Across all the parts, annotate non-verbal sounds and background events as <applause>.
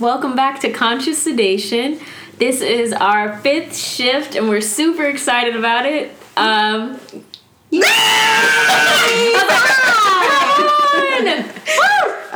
Welcome back to Conscious Sedation. This is our fifth shift, and we're super excited about it. Um,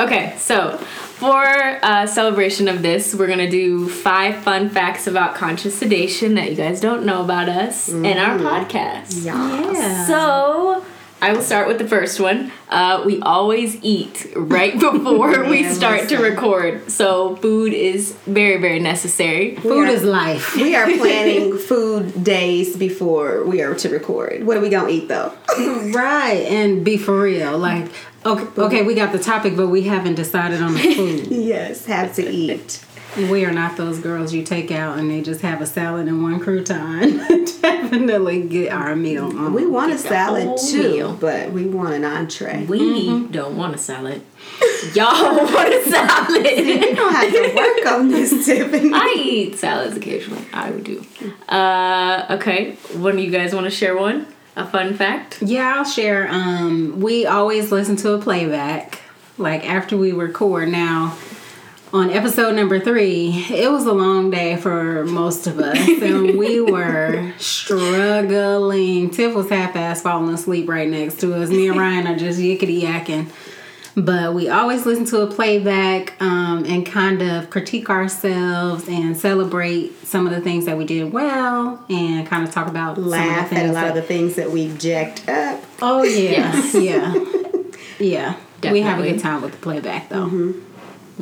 okay, so for a celebration of this, we're gonna do five fun facts about conscious sedation that you guys don't know about us in our podcast. Yeah. So I will start with the first one. Uh, we always eat right <laughs> before we start to record, so food is very, very necessary. Food are- is life. We are <laughs> planning food days before we are to record. What are we gonna eat though? <laughs> right, and be for real. Like, okay, okay, we got the topic, but we haven't decided on the food. Yes, have to eat. We are not those girls you take out and they just have a salad and one crouton. <laughs> Definitely get our meal on. We want a Get the salad too, meal. but we want an entree. We Mm-hmm. don't want a salad. Y'all <laughs> want a salad. We don't have to work on this, <laughs> Tiffany. I eat salads occasionally. I would do. Uh, okay, one of you guys want to share one? A fun fact? Yeah, I'll share. Um, we always listen to a playback, like after we record. Now, on episode number three, it was a long day for most of us, <laughs> and we were struggling. Tiff was half-ass falling asleep right next to us. Me and Ryan are just yickety yakking. But we always listen to a playback um, and kind of critique ourselves and celebrate some of the things that we did well and kind of talk about some of the Laugh at a lot that- of the things that we jacked up. Oh yeah, Yes. yeah, yeah. We have a good time with the playback though.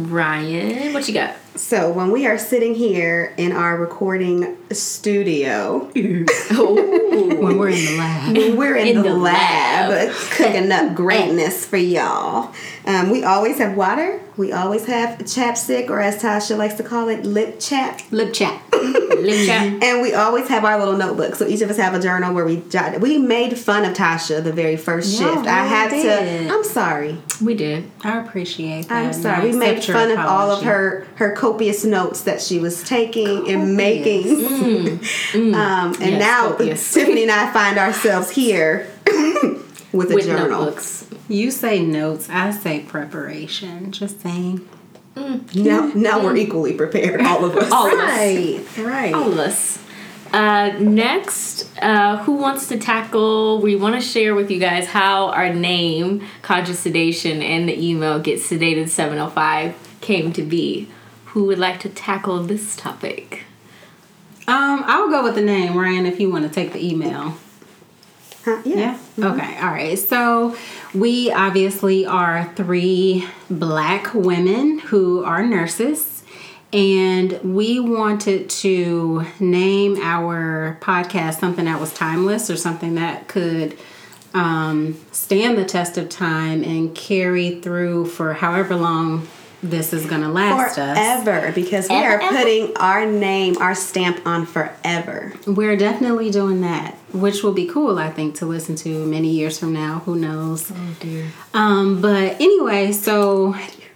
Ryan, what you got? So when we are sitting here in our recording studio, <laughs> Oh, When we're in the lab, <laughs> when we're in, In the, the lab, lab. cooking up <laughs> greatness for y'all. Um, we always have water. We always have chapstick, or as Tasha likes to call it, lip chap. lip chat. lip chat. And we always have our little notebook. So each of us have a journal where we jot. We made fun of Tasha the very first Yeah, shift. I had did. to. I'm sorry. We did. I appreciate that. I'm sorry. We made fun of all of her her copious notes that she was taking and making. <laughs> um, and Yes, now copious. <laughs> Tiffany and I find ourselves here <coughs> with a With journal. notebooks. You say notes, I say preparation. Just saying. Now, now we're equally prepared, <laughs> all of us. All of us. Right, right. All of us. Uh, next, uh, who wants to tackle? We want to share with you guys how our name, Conscious Sedation, and the email Get Sedated 705 came to be. Who would like to tackle this topic? Um, I'll go with the name Ryan if you want to take the email. Huh? Yeah. Yeah. Okay. All right. So we obviously are three black women who are nurses. And we wanted to name our podcast something that was timeless or something that could um, stand the test of time and carry through for however long this is going to last us. Forever, because we are Ever, ever. putting our name, our stamp on forever. We're definitely doing that, which will be cool, I think, to listen to many years from now. Who knows? Oh dear. Um, but anyway, so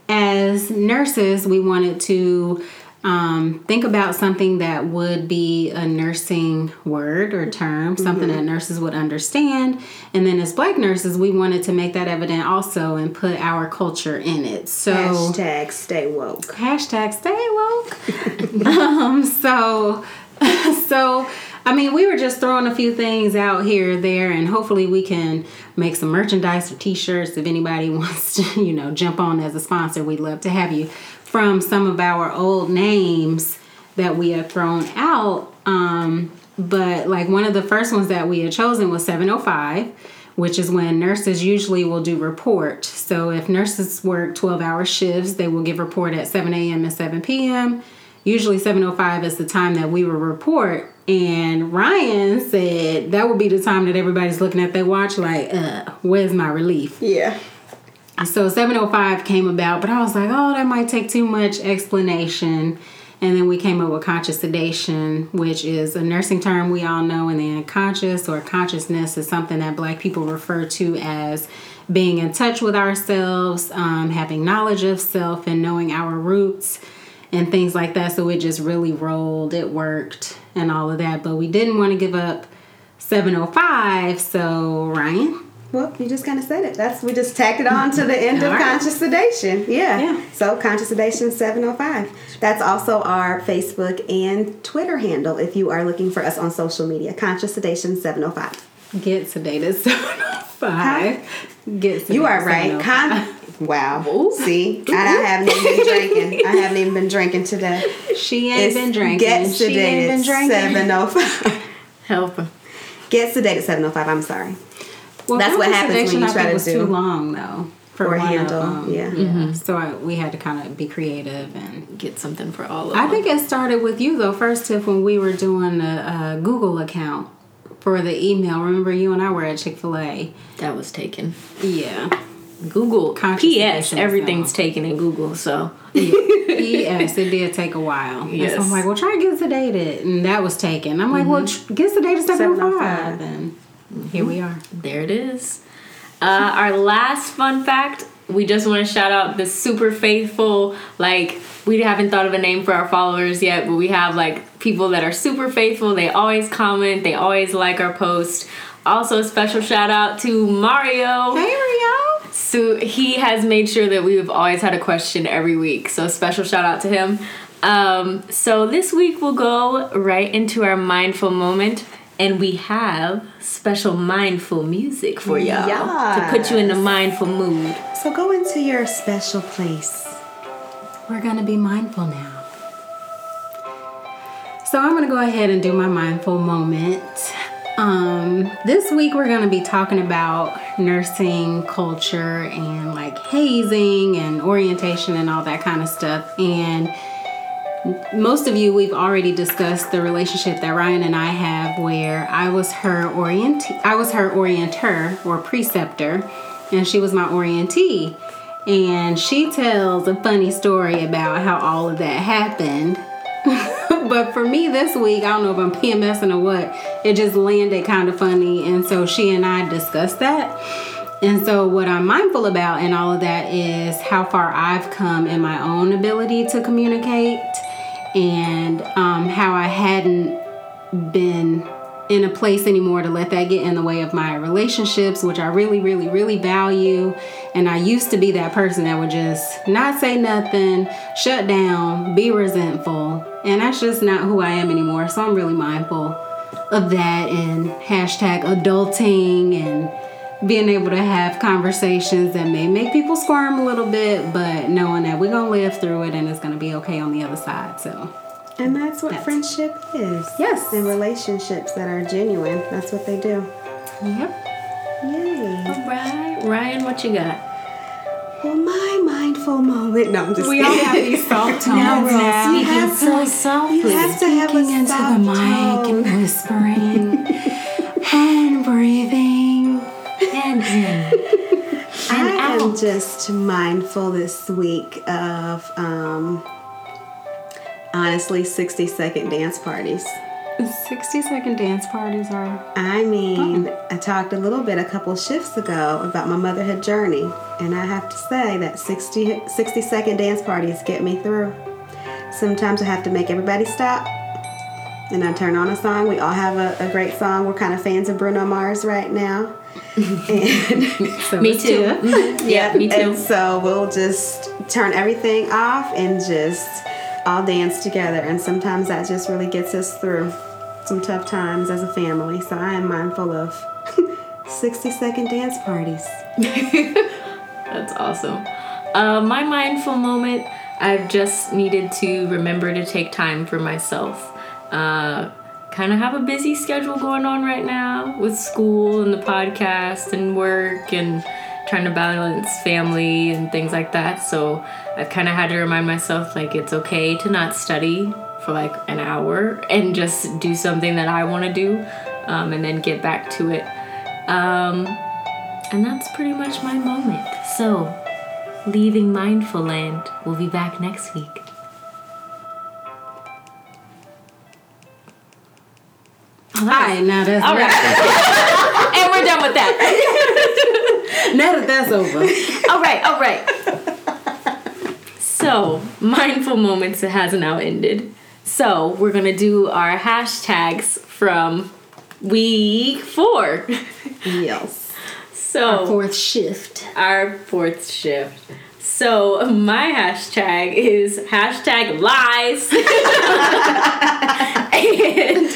as nurses, we wanted to um, think about something that would be a nursing word or term, something that nurses would understand. And then as black nurses, we wanted to make that evident also and put our culture in it. So Hashtag stay woke. hashtag stay woke. <laughs> um, so, <laughs> so, I mean, we were just throwing a few things out here, there, and hopefully we can make some merchandise or T-shirts if anybody <laughs> wants to, you know, jump on as a sponsor. We'd love to have you from some of our old names that we have thrown out. Um, but like one of the first ones that we had chosen was 705 which is when nurses usually will do report. So if nurses work 12 hour shifts, they will give report at 7 a.m. and 7 p.m. Usually 705 is the time that we will report. And Ryan said that would be the time that everybody's looking at their watch like, uh, where's my relief? Yeah. So 705 came about, but I was like, oh, that might take too much explanation. And then we came up with conscious sedation, which is a nursing term we all know. And then conscious or consciousness is something that black people refer to as being in touch with ourselves, um, having knowledge of self, and knowing our roots and things like that. So it just really rolled, it worked, and all of that. But we didn't want to give up 705. So, Ryan, Well, you just kind of said it. That's we just tacked it on to the end of <laughs> right. conscious sedation. Yeah. Yeah. So conscious sedation seven oh five. That's also our Facebook and Twitter handle if you are looking for us on social media. Conscious sedation seven oh five. Get sedated 705. Get sedated You are right. Oh Con- wow. See, and I haven't even been drinking. I haven't even been drinking today. She ain't been drinking. Get she ain't been drinking. seven oh five. Help him. Get sedated seven oh five. I'm sorry. Well, That's what happens when you I try think to was do- too long though for Or one handle, Of them. yeah. Mm-hmm. So I, we had to kind of be creative and. Get something for all of I them. think it started with you though. First, Tiff, when we were doing a, a Google account for the email. Remember, you and I were at Chick Fil A. that was taken. Yeah. Google. P.S. Everything's now. taken in Google, so yes, it did take a while. Yes. so I'm like, well, try to get sedated, and that was taken. I'm like, well, tr- get sedated 705, 705. and here we are. there it is. Uh, our last fun fact. We just want to shout out the super faithful. Like we haven't thought of a name for our followers yet, but we have like people that are super faithful. They always comment. They always like our post. Also, a special shout out to Mario. Hey, Rio. So he has made sure that we've always had a question every week. So special shout out to him. Um, so this week we'll go right into our mindful moment, and we have special mindful music for y'all to put you in a mindful mood. So go into your special place. We're gonna be mindful now. So I'm gonna go ahead and do my mindful moment. Um, this week we're gonna be talking about nursing culture and like hazing and orientation and all that kind of stuff. And most of you, we've already discussed the relationship that Ryan and I have, where I was her orient, I was her orienter or preceptor, and she was my orientee. And she tells a funny story about how all of that happened. <laughs> but for me this week, I don't know if I'm PMSing or what, it just landed kind of funny. And so she and I discussed that. And so, what I'm mindful about in all of that is how far I've come in my own ability to communicate and um, how I hadn't been in a place anymore to let that get in the way of my relationships, which I really, really, really value. And I used to be that person that would just not say nothing, shut down, be resentful. And that's just not who I am anymore. So I'm really mindful of that and hashtag adulting and being able to have conversations that may make people squirm a little bit, but knowing that we're gonna live through it and it's gonna be okay on the other side. So And that's what That's- friendship is. Yes. And relationships that are genuine. That's what they do. yep. Yay. All right, Ryan, what you got? Well, my mindful moment. No, I'm just We all have these <laughs> soft tones Now we're all now. You have so to- softly. You have to have a into the mic tone. and whispering <laughs> and breathing. And in. <laughs> I am just mindful this week of um, honestly 60 second dance parties. 60 second dance parties are. I mean, I talked a little bit a couple shifts ago about my motherhood journey, and I have to say that 60, 60 second dance parties get me through. Sometimes I have to make everybody stop, and I turn on a song. We all have a, a great song. We're kind of fans of Bruno Mars right now. And So Me it's too. Mhm. <laughs> Yeah, me too. And so we'll just turn everything off and just all dance together. And sometimes that just really gets us through some tough times as a family. So I am mindful of <laughs> 60 second dance parties. <laughs> That's awesome. Uh, my mindful moment, I've just needed to remember to take time for myself. Uh, kind of have a busy schedule going on right now with school and the podcast and work and trying to balance family and things like that. So I've kind of had to remind myself like it's okay to not study for like an hour and just do something that I want to do um, and then get back to it. Um, and that's pretty much my moment. So, leaving Mindful Land, we'll be back next week. All right, now that's All right. <laughs> and we're done with that. <laughs> now that that's over. All right, all right. So, Mindful Moments has now ended. So, we're going to do our hashtags from week four. Yes. So Fourth shift. our fourth shift. So my hashtag is hashtag lies. <laughs> and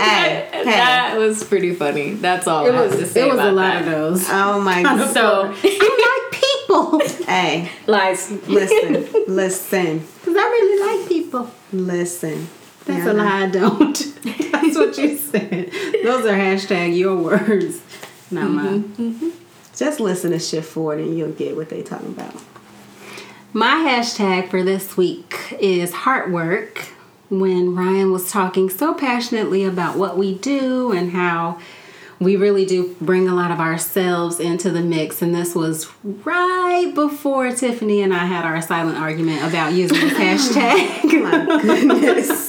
Hey, hey. that was pretty funny. That's all It I have was to say it was a lot that. of those. Oh my god. <laughs> So <laughs> I like people. Hey, lies. listen, listen, Because I really like people. listen. That's Yeah. a lie, I don't. That's what you said. Those are hashtag your words, not mm-hmm, mine. Mm-hmm. Just listen to Shift Forward and you'll get what they talking about. My hashtag for this week is heart work. When Ryan was talking so passionately about what we do and how we really do bring a lot of ourselves into the mix, and this was right before Tiffany and I had our silent argument about using this <laughs> hashtag. My goodness.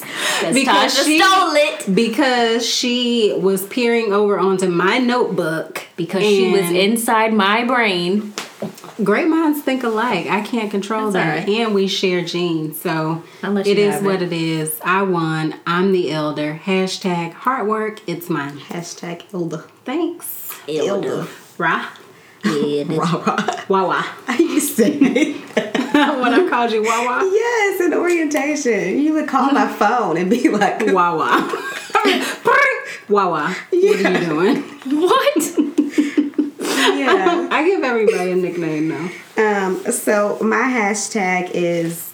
Because Tasha. she- stole it because she was peering over onto my notebook because she was inside my brain. great minds think alike. I can't control That's that. right. and we share genes so it is what it. it is. I won. I'm the elder. Hashtag hard work. It's mine. Hashtag Hilda. thanks. Hilda. rah Rah-rah. wawa. <laughs> <laughs> I used to <laughs> when i called you wawa? Yes, in orientation. You would call my phone and be like, wawa. Wawa. What are you doing? What? yeah. i give everybody a nickname now Um, so my hashtag is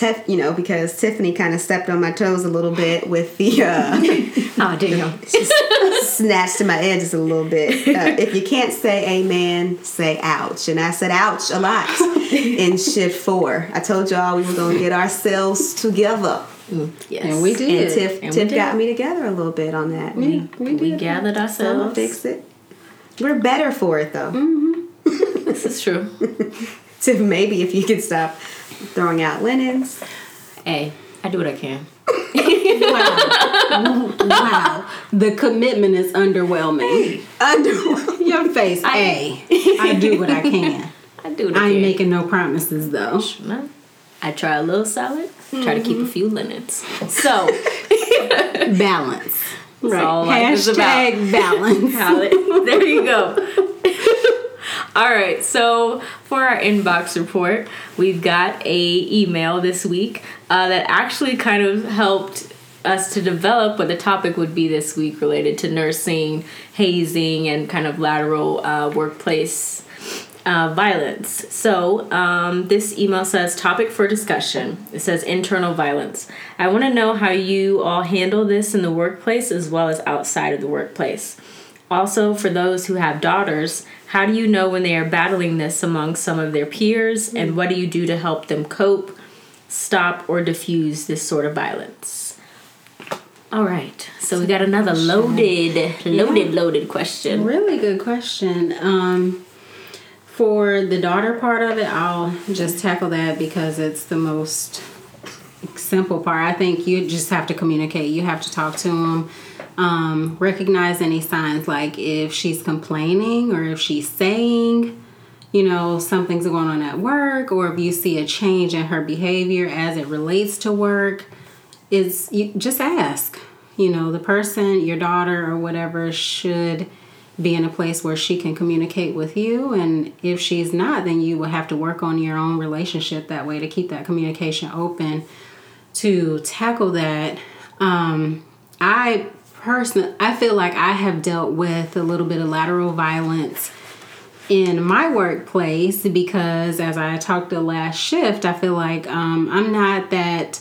Tiff, you know, because Tiffany kind of stepped on my toes a little bit with the uh, <laughs> Oh damn. <laughs> snatched to my edges a little bit. Uh, if you can't say amen, say ouch. And I said ouch a lot <laughs> in shift four. I told y'all we were going to get ourselves together. Yes. and we And did Tiff, And Tiff did. got me together a little bit on that. Yeah, we, we did gathered So ourselves. fix it. We're better for it though. This is true. Tiff, maybe if you could stop throwing out linens. Hey, I do what I can. wow <laughs> wow the commitment is underwhelming Under <laughs> Your face, A. I do what I can. <laughs> I do what I, I ain't making no promises though. I try a little salad, Try to keep a mm-hmm. few linens. So Balance. Right. all life is Hashtag balance. palette. there you go. All right, so for our inbox report, we've got a email this week uh, that actually kind of helped us to develop what the topic would be this week related to nursing, hazing, and kind of lateral uh, workplace uh, violence. So um, this email says topic for discussion. It says internal violence. I want to know how you all handle this in the workplace as well as outside of the workplace. Also, for those who have daughters, how do you know when they are battling this among some of their peers, and what do you do to help them cope, stop, or diffuse this sort of violence? All right, so we got another loaded, loaded, loaded question. Really good question. Um, for the daughter part of it, I'll just tackle that because it's the most simple part. I think you just have to communicate. You have to talk to them. Um, recognize any signs like if she's complaining or if she's saying, you know, something's going on at work, or if you see a change in her behavior as it relates to work is you just ask you know the person your daughter or whatever should be in a place where she can communicate with you. And if she's not then you will have to work on your own relationship that way to keep that communication open to tackle that. Um i personally i feel like i have dealt with a little bit of lateral violence in my workplace because as i talked the last shift i feel like um, i'm not that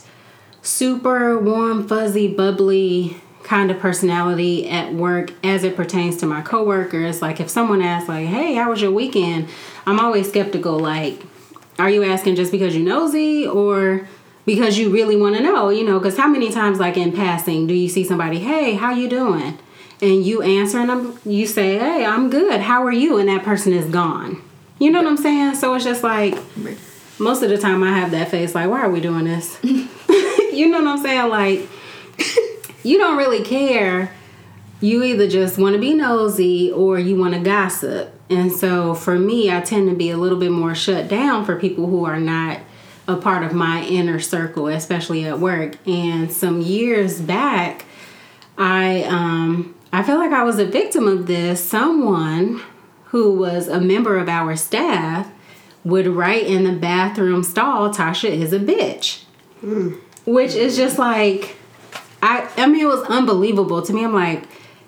super warm, fuzzy, bubbly kind of personality at work as it pertains to my coworkers. Like if someone asks like, "Hey, how was your weekend?" I'm always skeptical like, "Are you asking just because you nosy or because you really want to know?" You know, cuz how many times like in passing do you see somebody, "Hey, how you doing?" and you answer and I'm, you say, "Hey, I'm good. How are you?" and that person is gone. You know what I'm saying? So it's just like most of the time I have that face like, "Why are we doing this?" <laughs> you know what I'm saying? Like, you don't really care. You either just want to be nosy or you want to gossip. And so for me, I tend to be a little bit more shut down for people who are not a part of my inner circle, especially at work. And some years back, I um I feel like I was a victim of this. Someone who was a member of our staff, would write in the bathroom stall, Tasha is a bitch. Which is just like, I, I mean, it was unbelievable to me. I'm like,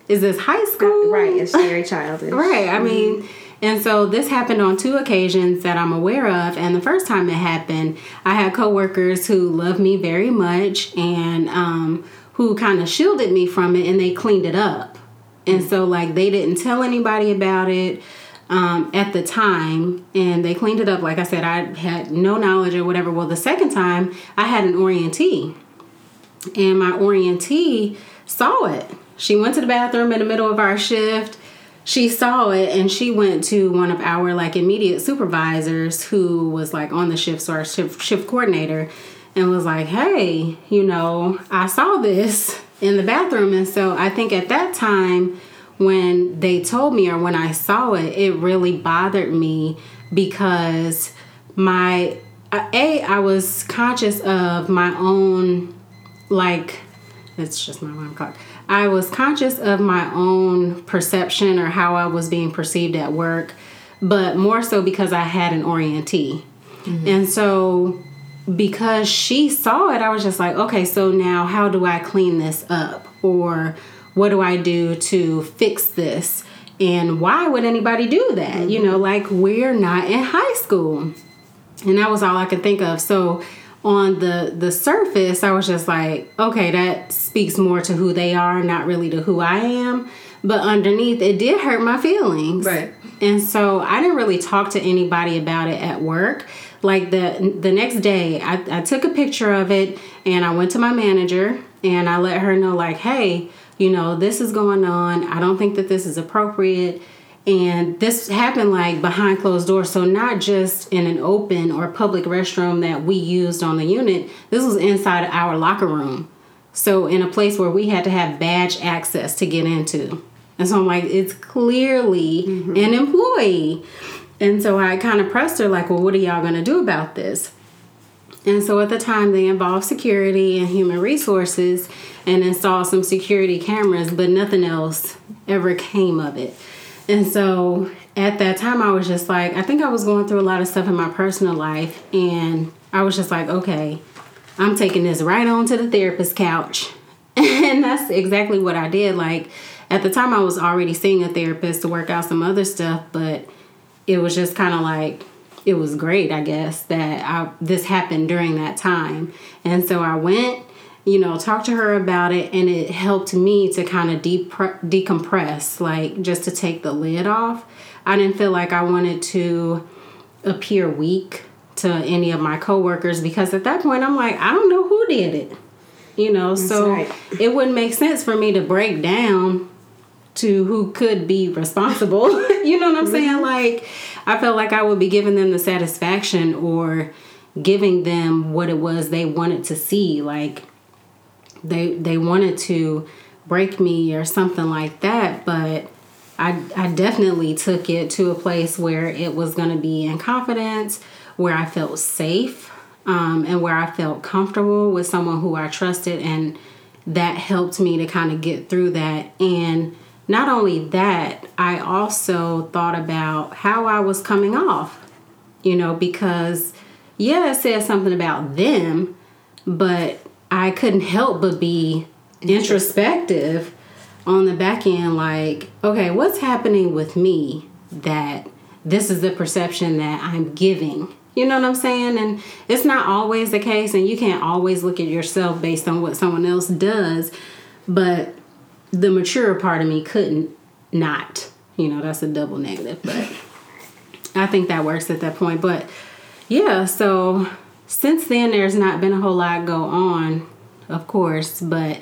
is this high school? Right, it's very childish. <laughs> Right. I mean, and so this happened on two occasions that I'm aware of. And the first time it happened, I had coworkers who loved me very much and um, who kind of shielded me from it and they cleaned it up. And so, like, they didn't tell anybody about it um, at the time and they cleaned it up. Like I said, I had no knowledge or whatever. Well, the second time, I had an orientee and my orientee saw it. She went to the bathroom in the middle of our shift. She saw it and she went to one of our like immediate supervisors who was like on the shift, so our shift, shift coordinator, and was like, "Hey, you know, I saw this in the bathroom." And so I think at that time when they told me or when I saw it, it really bothered me because my a I was conscious of my own like it's just my alarm clock. I was conscious of my own perception or how I was being perceived at work, but more so because I had an orientee. Mm-hmm. And so because she saw it, I was just like, okay, so now how do I clean this up? Or what do I do to fix this? And why would anybody do that? You mm-hmm. know, like we're not in high school and that was all I could think of. So on the the surface, I was just like, okay, that speaks more to who they are, not really to who I am. But underneath, it did hurt my feelings. Right. And so I didn't really talk to anybody about it at work. Like the the next day, I, I took a picture of it and I went to my manager and I let her know like, hey, you know, this is going on. I don't think that this is appropriate. And this happened like behind closed doors, so not just in an open or public restroom that we used on the unit. This was inside our locker room. So in a place where we had to have badge access to get into. And so I'm like, it's clearly mm-hmm. an employee. And so I kind of pressed her, like, well, what are y'all gonna do about this? And so at the time, they involved security and human resources and installed some security cameras, but nothing else ever came of it. And so at that time, I was just like, I think I was going through a lot of stuff in my personal life. And I was just like, okay, I'm taking this right onto the therapist couch. <laughs> And that's exactly what I did. Like at the time, I was already seeing a therapist to work out some other stuff, but it was just kind of like, it was great, I guess, that I, this happened during that time. And so I went, you know, talked to her about it, and it helped me to kind of depre- decompress, like just to take the lid off. I didn't feel like I wanted to appear weak to any of my coworkers because at that point I'm like, I don't know who did it. You know, so right. it wouldn't make sense for me to break down to who could be responsible. <laughs> you know what I'm saying? Mm-hmm. Like, I felt like I would be giving them the satisfaction or giving them what it was they wanted to see. Like, they they wanted to break me or something like that, but I I definitely took it to a place where it was going to be in confidence, where I felt safe, um, and where I felt comfortable with someone who I trusted, and that helped me to kind of get through that. And not only that, I also thought about how I was coming off, you know, because yeah, it said something about them, but I couldn't help but be introspective on the back end like, okay, what's happening with me that this is the perception that I'm giving? You know what I'm saying? And it's not always the case, and you can't always look at yourself based on what someone else does, but the mature part of me couldn't not. You know, that's a double negative, but I think that works at that point. But yeah, so since then, there's not been a whole lot go on, of course, but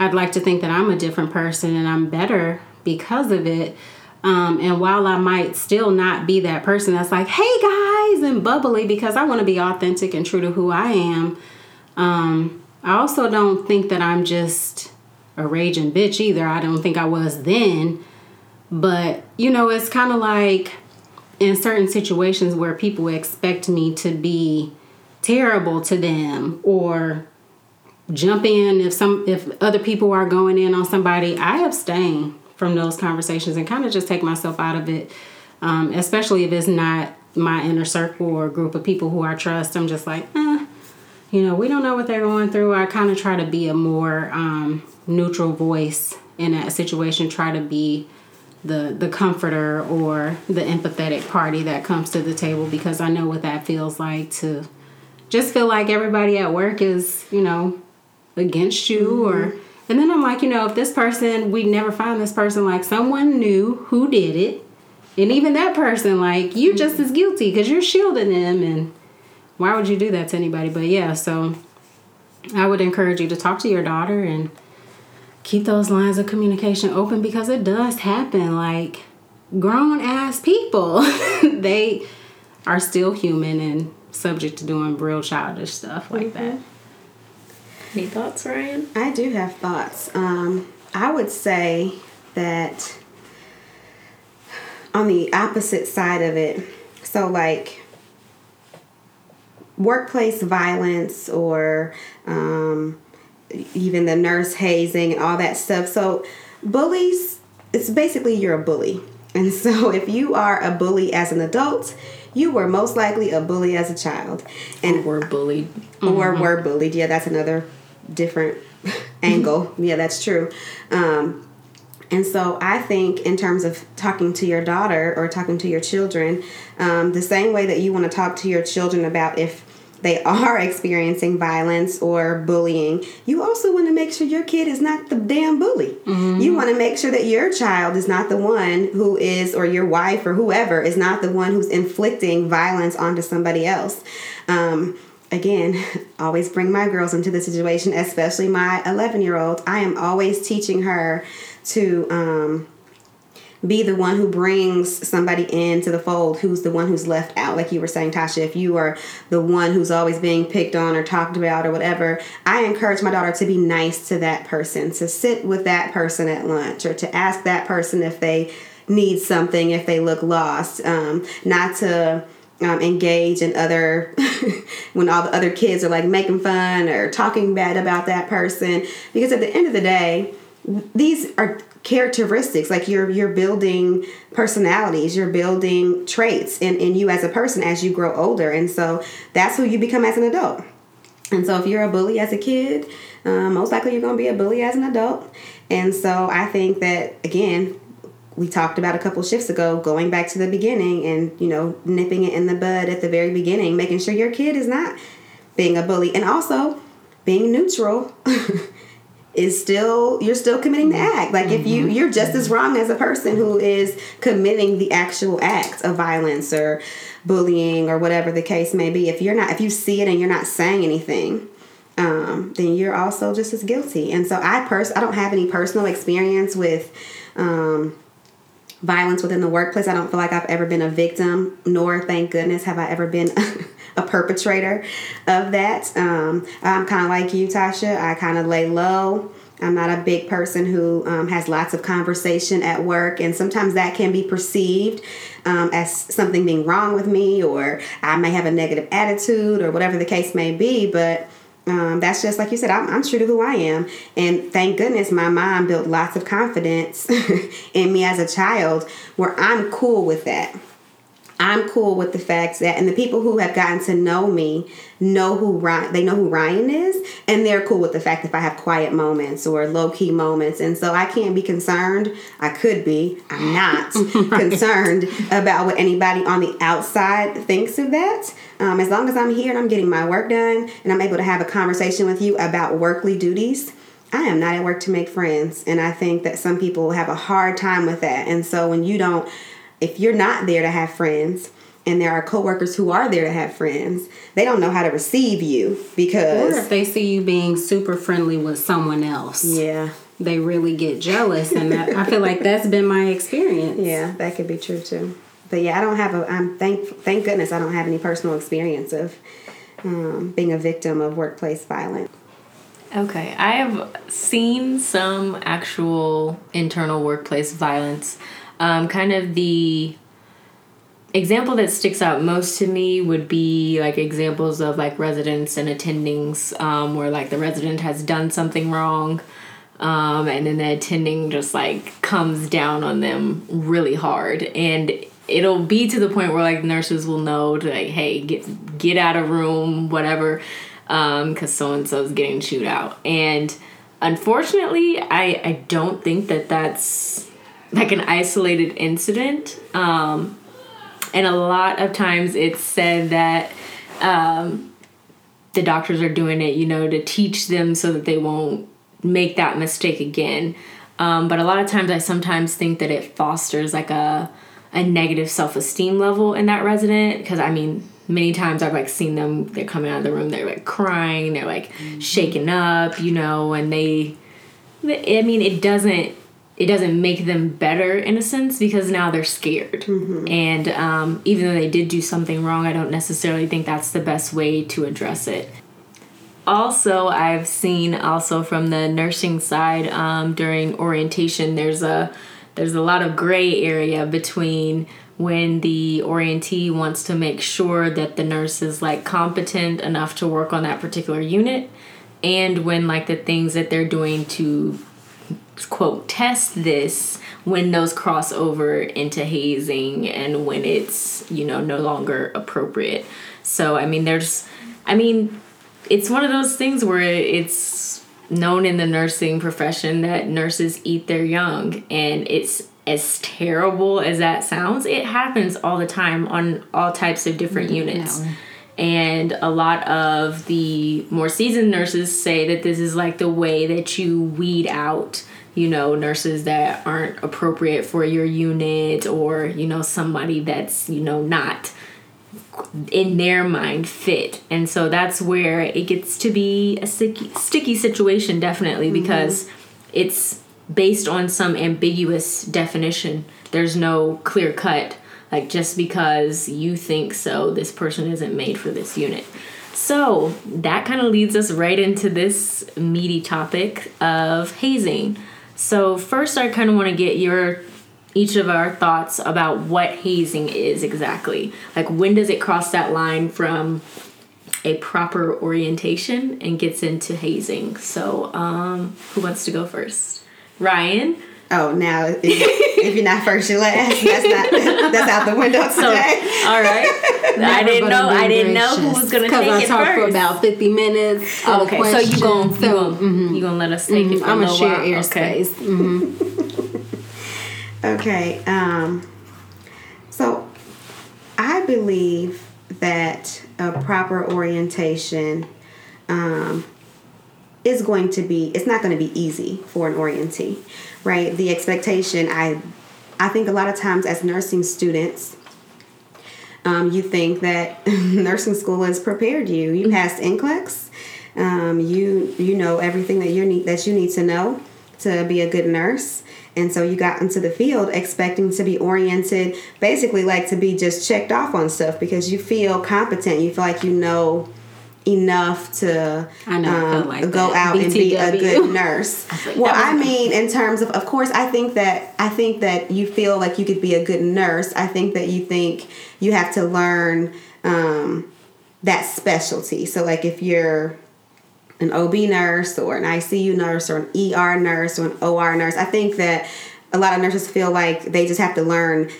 I'd like to think that I'm a different person and I'm better because of it. Um, and while I might still not be that person that's like, hey guys, and bubbly because I want to be authentic and true to who I am, um, I also don't think that I'm just a raging bitch either. I don't think I was then. But, you know, it's kind of like in certain situations where people expect me to be terrible to them or jump in if some if other people are going in on somebody i abstain from those conversations and kind of just take myself out of it um, especially if it's not my inner circle or group of people who I trust. I'm just like, eh, you know, we don't know what they're going through. I kind of try to be a more um, neutral voice in that situation. Try to be the the comforter or the empathetic party that comes to the table because I know what that feels like to just feel like everybody at work is, you know, against you mm-hmm. or and then I'm like, you know, if this person we never find this person like someone knew who did it and even that person like you're just mm-hmm. as guilty because you're shielding them and why would you do that to anybody but yeah so i would encourage you to talk to your daughter and keep those lines of communication open because it does happen like grown ass people <laughs> they are still human and subject to doing real childish stuff like mm-hmm. that any thoughts ryan i do have thoughts um, i would say that on the opposite side of it so like workplace violence or um, even the nurse hazing and all that stuff. So, bullies, it's basically you're a bully. And <laughs> so, if you are a bully as an adult, you were most likely a bully as a child. And or were bullied. Or mm-hmm. were bullied. Yeah, that's another different <laughs> angle. Yeah, that's true. Um, and so I think, in terms of talking to your daughter or talking to your children, um, the same way that you want to talk to your children about if they are <laughs> experiencing violence or bullying, you also want to make sure your kid is not the damn bully. Mm-hmm. You want to make sure that your child is not the one who is, or your wife or whoever is not the one who's inflicting violence onto somebody else. Um, again, <laughs> always bring my girls into the situation, especially my 11 year old. I am always teaching her to. Um, be the one who brings somebody into the fold who's the one who's left out like you were saying tasha. If you are the one who's always being picked on or talked about or whatever i encourage my daughter to be nice to that person to sit with that person at lunch or to ask that person if they need something if they look lost. Um, not to um, engage in other <laughs> when all the other kids are like making fun or talking bad about that person. Because at the end of the day these are characteristics like you're you're building personalities you're building traits in, in you as a person as you grow older. And so that's who you become as an adult. And so if you're a bully as a kid um, most likely you're going to be a bully as an adult. And so i think that again we talked about a couple shifts ago going back to the beginning and you know nipping it in the bud at the very beginning making sure your kid is not being a bully and also being neutral <laughs> is still you're still committing the act like mm-hmm. if you mm-hmm. you're just as wrong as a person who is committing the actual act of violence or bullying or whatever the case may be if you're not if you see it and you're not saying anything um, then you're also just as guilty and so i pers- i don't have any personal experience with um, violence within the workplace i don't feel like i've ever been a victim nor thank goodness have i ever been <laughs> a perpetrator of that. Um, I'm kind of like you, Tasha. I kind of lay low. I'm not a big person who um, has lots of conversation at work, and sometimes that can be perceived um, as something being wrong with me, or I may have a negative attitude, or whatever the case may be. But um, that's just like you said, I'm, I'm, true to who I am. And thank goodness my mom built lots of confidence <laughs> in me as a child where I'm cool with that. I'm cool with the fact that, and the people who have gotten to know me know who Ryan, they know who Ryan is, and they're cool with the fact if I have quiet moments or low key moments, and so I can't be concerned. I could be, I'm not <laughs> right. concerned about what anybody on the outside thinks of that. Um, as long as I'm here and I'm getting my work done, and I'm able to have a conversation with you about workly duties. I am not at work to make friends, and I think that some people have a hard time with that. And so when you don't if you're not there to have friends and there are coworkers who are there to have friends, they don't know how to receive you because or if they see you being super friendly with someone else. Yeah. They really get jealous and that, I feel like that's been my experience. Yeah, that could be true too. But yeah, I don't have a I'm thank thank goodness I don't have any personal experience of um, being a victim of workplace violence. Okay, I have seen some actual internal workplace violence um, kind of the example that sticks out most to me would be like examples of like residents and attendings um, where like the resident has done something wrong um, and then the attending just like comes down on them really hard and it'll be to the point where like nurses will know to like, hey, get get out of room, whatever, because so and so's getting chewed out. And unfortunately, I I don't think that that's like an isolated incident. Um, and a lot of times it's said that um, the doctors are doing it, you know, to teach them so that they won't make that mistake again. Um, but a lot of times, I sometimes think that it fosters like a a negative self esteem level in that resident because I mean, many times I've like seen them. They're coming out of the room. They're like crying. They're like mm-hmm. shaking up, you know, and they. I mean, it doesn't it doesn't make them better in a sense because now they're scared. Mm-hmm. And um, even though they did do something wrong, I don't necessarily think that's the best way to address it. Also, I've seen also from the nursing side um, during orientation, there's a there's a lot of gray area between when the orientee wants to make sure that the nurse is like competent enough to work on that particular unit and when like the things that they're doing to quote test this when those cross over into hazing and when it's you know no longer appropriate. So i mean there's i mean it's one of those things where it's known in the nursing profession that nurses eat their young and it's as terrible as that sounds it happens all the time on all types of different mm-hmm. units. Yeah. And a lot of the more seasoned nurses say that this is like the way that you weed out you know, nurses that aren't appropriate for your unit or, you know, somebody that's, you know, not in their mind fit. And so that's where it gets to be a sticky, sticky situation, definitely, mm-hmm. because it's based on some ambiguous definition. There's no clear cut, like just because you think so, this person isn't made for this unit. So that kind of leads us right into this meaty topic of hazing. So first, I kind of want to get your each of our thoughts about what hazing is exactly. Like when does it cross that line from a proper orientation and gets into hazing? So, um, who wants to go first? Ryan. Oh, now if, if you're not first, you're last. That's not that's out the window today. So, all right. <laughs> I didn't know. I didn't know who was gonna take I it talked for about fifty minutes. okay, so you gonna you gonna, mm-hmm. you gonna let us take mm-hmm. it? I'm gonna share airspace. Okay. Mm-hmm. okay. Um. So, I believe that a proper orientation. Um, is going to be it's not going to be easy for an orientee right? The expectation. I i think a lot of times as nursing students um, you think that <laughs> nursing school has prepared you. You passed NCLEX. Um, you you know everything that you need that you need to know to be a good nurse. And so you got into the field expecting to be oriented basically like to be just checked off on stuff because you feel competent. You feel like you know enough to um, like go out BTW. and be a good <laughs> nurse. well, I mean, in terms of, of course, I think that I think that you feel like you could be a good nurse. I think that you think you have to learn um, that specialty. So, like, if you're an OB nurse or an ICU nurse or an ER nurse or an OR nurse, I think that a lot of nurses feel like they just have to learn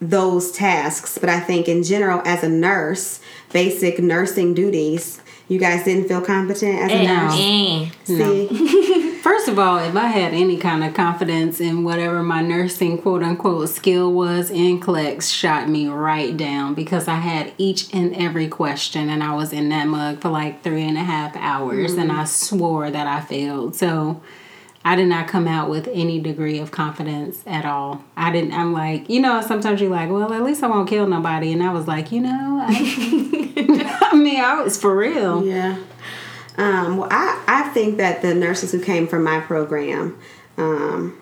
those tasks. But I think in general, as a nurse, basic nursing duties you guys didn't feel competent as a nurse. Eh. See, <laughs> first of all, if I had any kind of confidence in whatever my nursing quote unquote skill was, NCLEX shot me right down because I had each and every question, and I was in that mug for like three and a half hours, mm-hmm. and I swore that I failed. So I did not come out with any degree of confidence at all. I didn't. I'm like, you know, sometimes you're like, well, at least I won't kill nobody, and I was like, you know, I, <laughs> <laughs> I mean, I was for real. Yeah. Um, well, I I think that the nurses who came from my program. Um,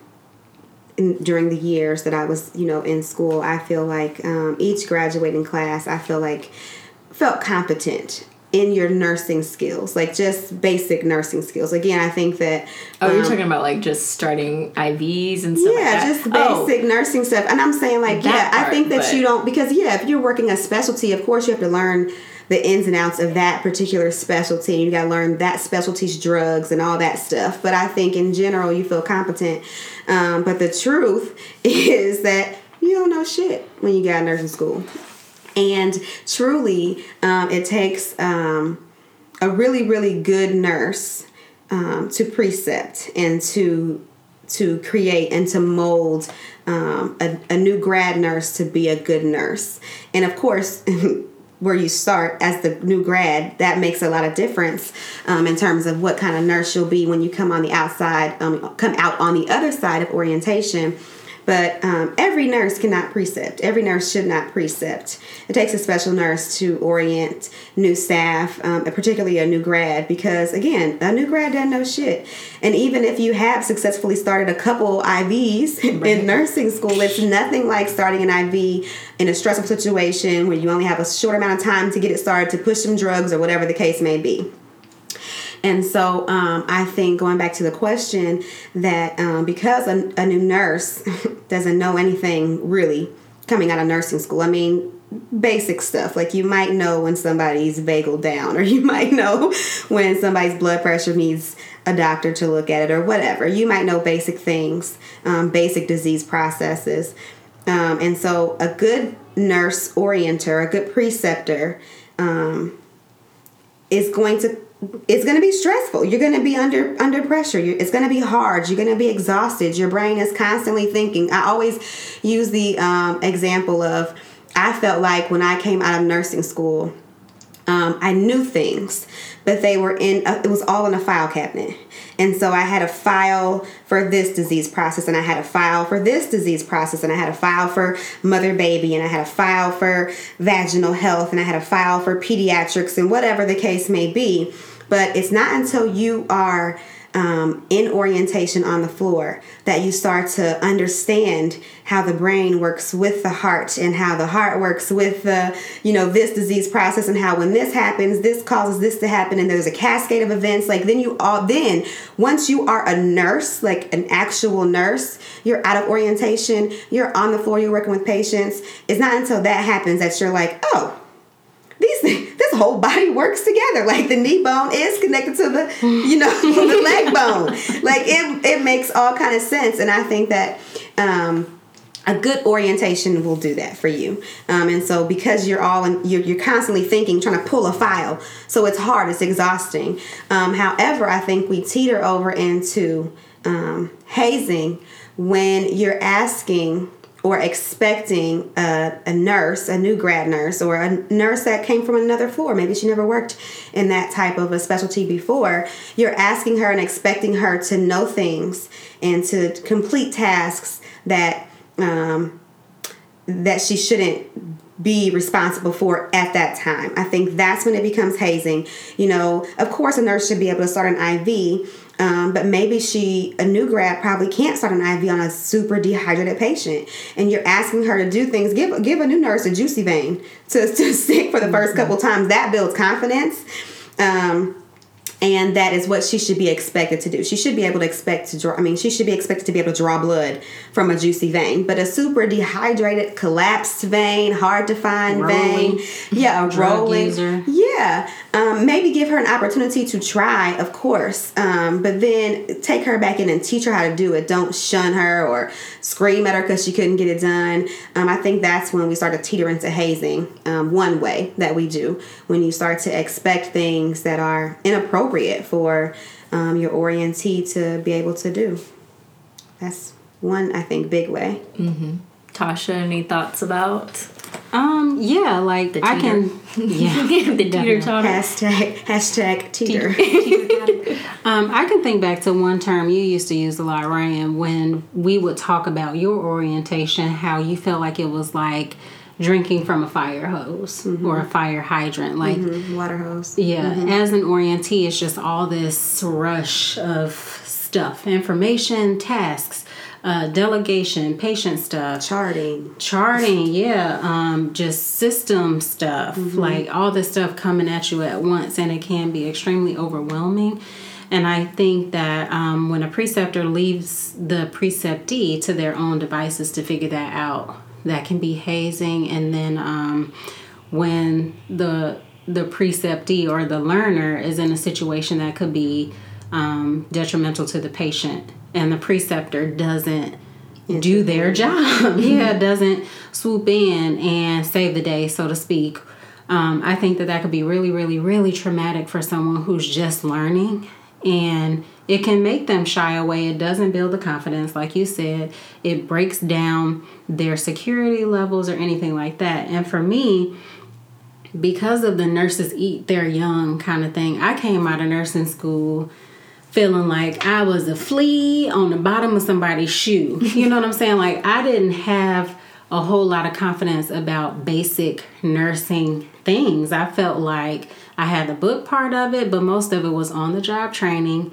in, during the years that I was, you know, in school, I feel like um, each graduating class, I feel like felt competent in your nursing skills, like just basic nursing skills. Again, I think that. Oh, um, you're talking about like just starting IVs and stuff. Yeah, like just basic oh, nursing stuff. And I'm saying like, yeah, part, I think that but... you don't because yeah, if you're working a specialty, of course you have to learn the ins and outs of that particular specialty. You got to learn that specialty's drugs and all that stuff. But I think in general you feel competent. Um, but the truth <laughs> is that you don't know shit when you got nursing school. And truly, um, it takes um, a really, really good nurse um, to precept and to to create and to mold um, a, a new grad nurse to be a good nurse. And of course, <laughs> where you start as the new grad, that makes a lot of difference um, in terms of what kind of nurse you'll be when you come on the outside, um, come out on the other side of orientation but um, every nurse cannot precept. Every nurse should not precept. It takes a special nurse to orient new staff, um, particularly a new grad, because again, a new grad doesn't know shit. And even if you have successfully started a couple IVs <laughs> in nursing school, it's nothing like starting an IV in a stressful situation where you only have a short amount of time to get it started to push some drugs or whatever the case may be. And so um, I think going back to the question that um, because a, a new nurse <laughs> doesn't know anything really coming out of nursing school, I mean, basic stuff. Like you might know when somebody's vagal down <laughs> or you might know when somebody's blood pressure needs a doctor to look at it or whatever. You might know basic things um, basic disease processes. Um, and so a good nurse orienter a good preceptor um, is going to it's going to be stressful. You're going to be under under pressure. You're, it's going to be hard. You're going to be exhausted. Your brain is constantly thinking. I always use the um, example of i felt like when i came out of nursing school um, I knew things, but they were in, a, it was all in a file cabinet. And so I had a file for this disease process, and I had a file for this disease process, and I had a file for mother baby, and I had a file for vaginal health, and I had a file for pediatrics, and whatever the case may be. But it's not until you are um, in orientation on the floor that you start to understand how the brain works with the heart and how the heart works with the you know this disease process and how when this happens this causes this to happen and there's a cascade of events. Like then you all then once you are a nurse like an actual nurse you're out of orientation you're on the floor you're working with patients it's not until that happens that you're like oh these whole body works together. Like the knee bone is connected to the, you know, <laughs> the leg bone. Like it it makes all kind of sense. And I think that um a good orientation will do that for you um, and so because you're all in, you're, you're constantly thinking trying to pull a file so it's hard it's exhausting um, however i think we teeter over into um, hazing when you're asking or expecting a, a, nurse, a new grad nurse, or a nurse that came from another floor. Maybe she never worked in that type of a specialty before. You're asking her and expecting her to know things and to complete tasks that um, that she shouldn't be responsible for at that time. I think that's when it becomes hazing. You know, of course, a nurse should be able to start an IV um, but maybe she, a new grad, probably can't start an IV on a super dehydrated patient, and you're asking her to do things. Give give a new nurse a juicy vein to <laughs> to stick for the 1st mm-hmm. couple times. That builds confidence. Um, and that is what she should be expected to do. She should be able to expect to draw. I mean, she should be expected to be able to draw blood from a juicy vein, but a super dehydrated, collapsed vein, hard to find rolling. vein, yeah, a <laughs> Drug rolling, user. yeah. Um, maybe give her an opportunity to try, of course, um, but then take her back in and teach her how to do it. Don't shun her or scream at her because she couldn't get it done. Um, I think that's when we start to teeter into hazing. Um, one way that we do when you start to expect things that are inappropriate for um, your orientee to be able to do. That's one, I think, big way. Mm-hmm. Tasha, any thoughts about? Yeah, like I can, <laughs> <laughs> yeah, the teeter totter. Hashtag hashtag teeter. <laughs> um, I can think back to one term you used to use a lot, Ryan, when we would talk about your orientation, how you felt like it was like drinking from a fire hose mm-hmm. or a fire hydrant like mm-hmm. water hose yeah mm-hmm. as an orientee it's just all this rush of stuff information tasks uh, delegation patient stuff charting. charting yeah um, just system stuff mm-hmm. like all this stuff coming at you at once and it can be extremely overwhelming. And I think that um, when a preceptor leaves the preceptee to their own devices to figure that out, that can be hazing. And then um, when the the preceptee or the learner is in a situation that could be um, detrimental to the patient and the preceptor doesn't do their job. <laughs> yeah, doesn't swoop in and save the day, so to speak. Um, I think that that could be really, really, really traumatic for someone who's just learning, and it can make them shy away. It doesn't build the confidence, like you said. It breaks down their security levels or anything like that. And for me, because of the nurses eat their young kind of thing, I came out of nursing school feeling like I was a flea on the bottom of somebody's shoe. You know what I'm saying? Like I didn't have a whole lot of confidence about basic nursing things. I felt like I had the book part of it, but most of it was on the job training.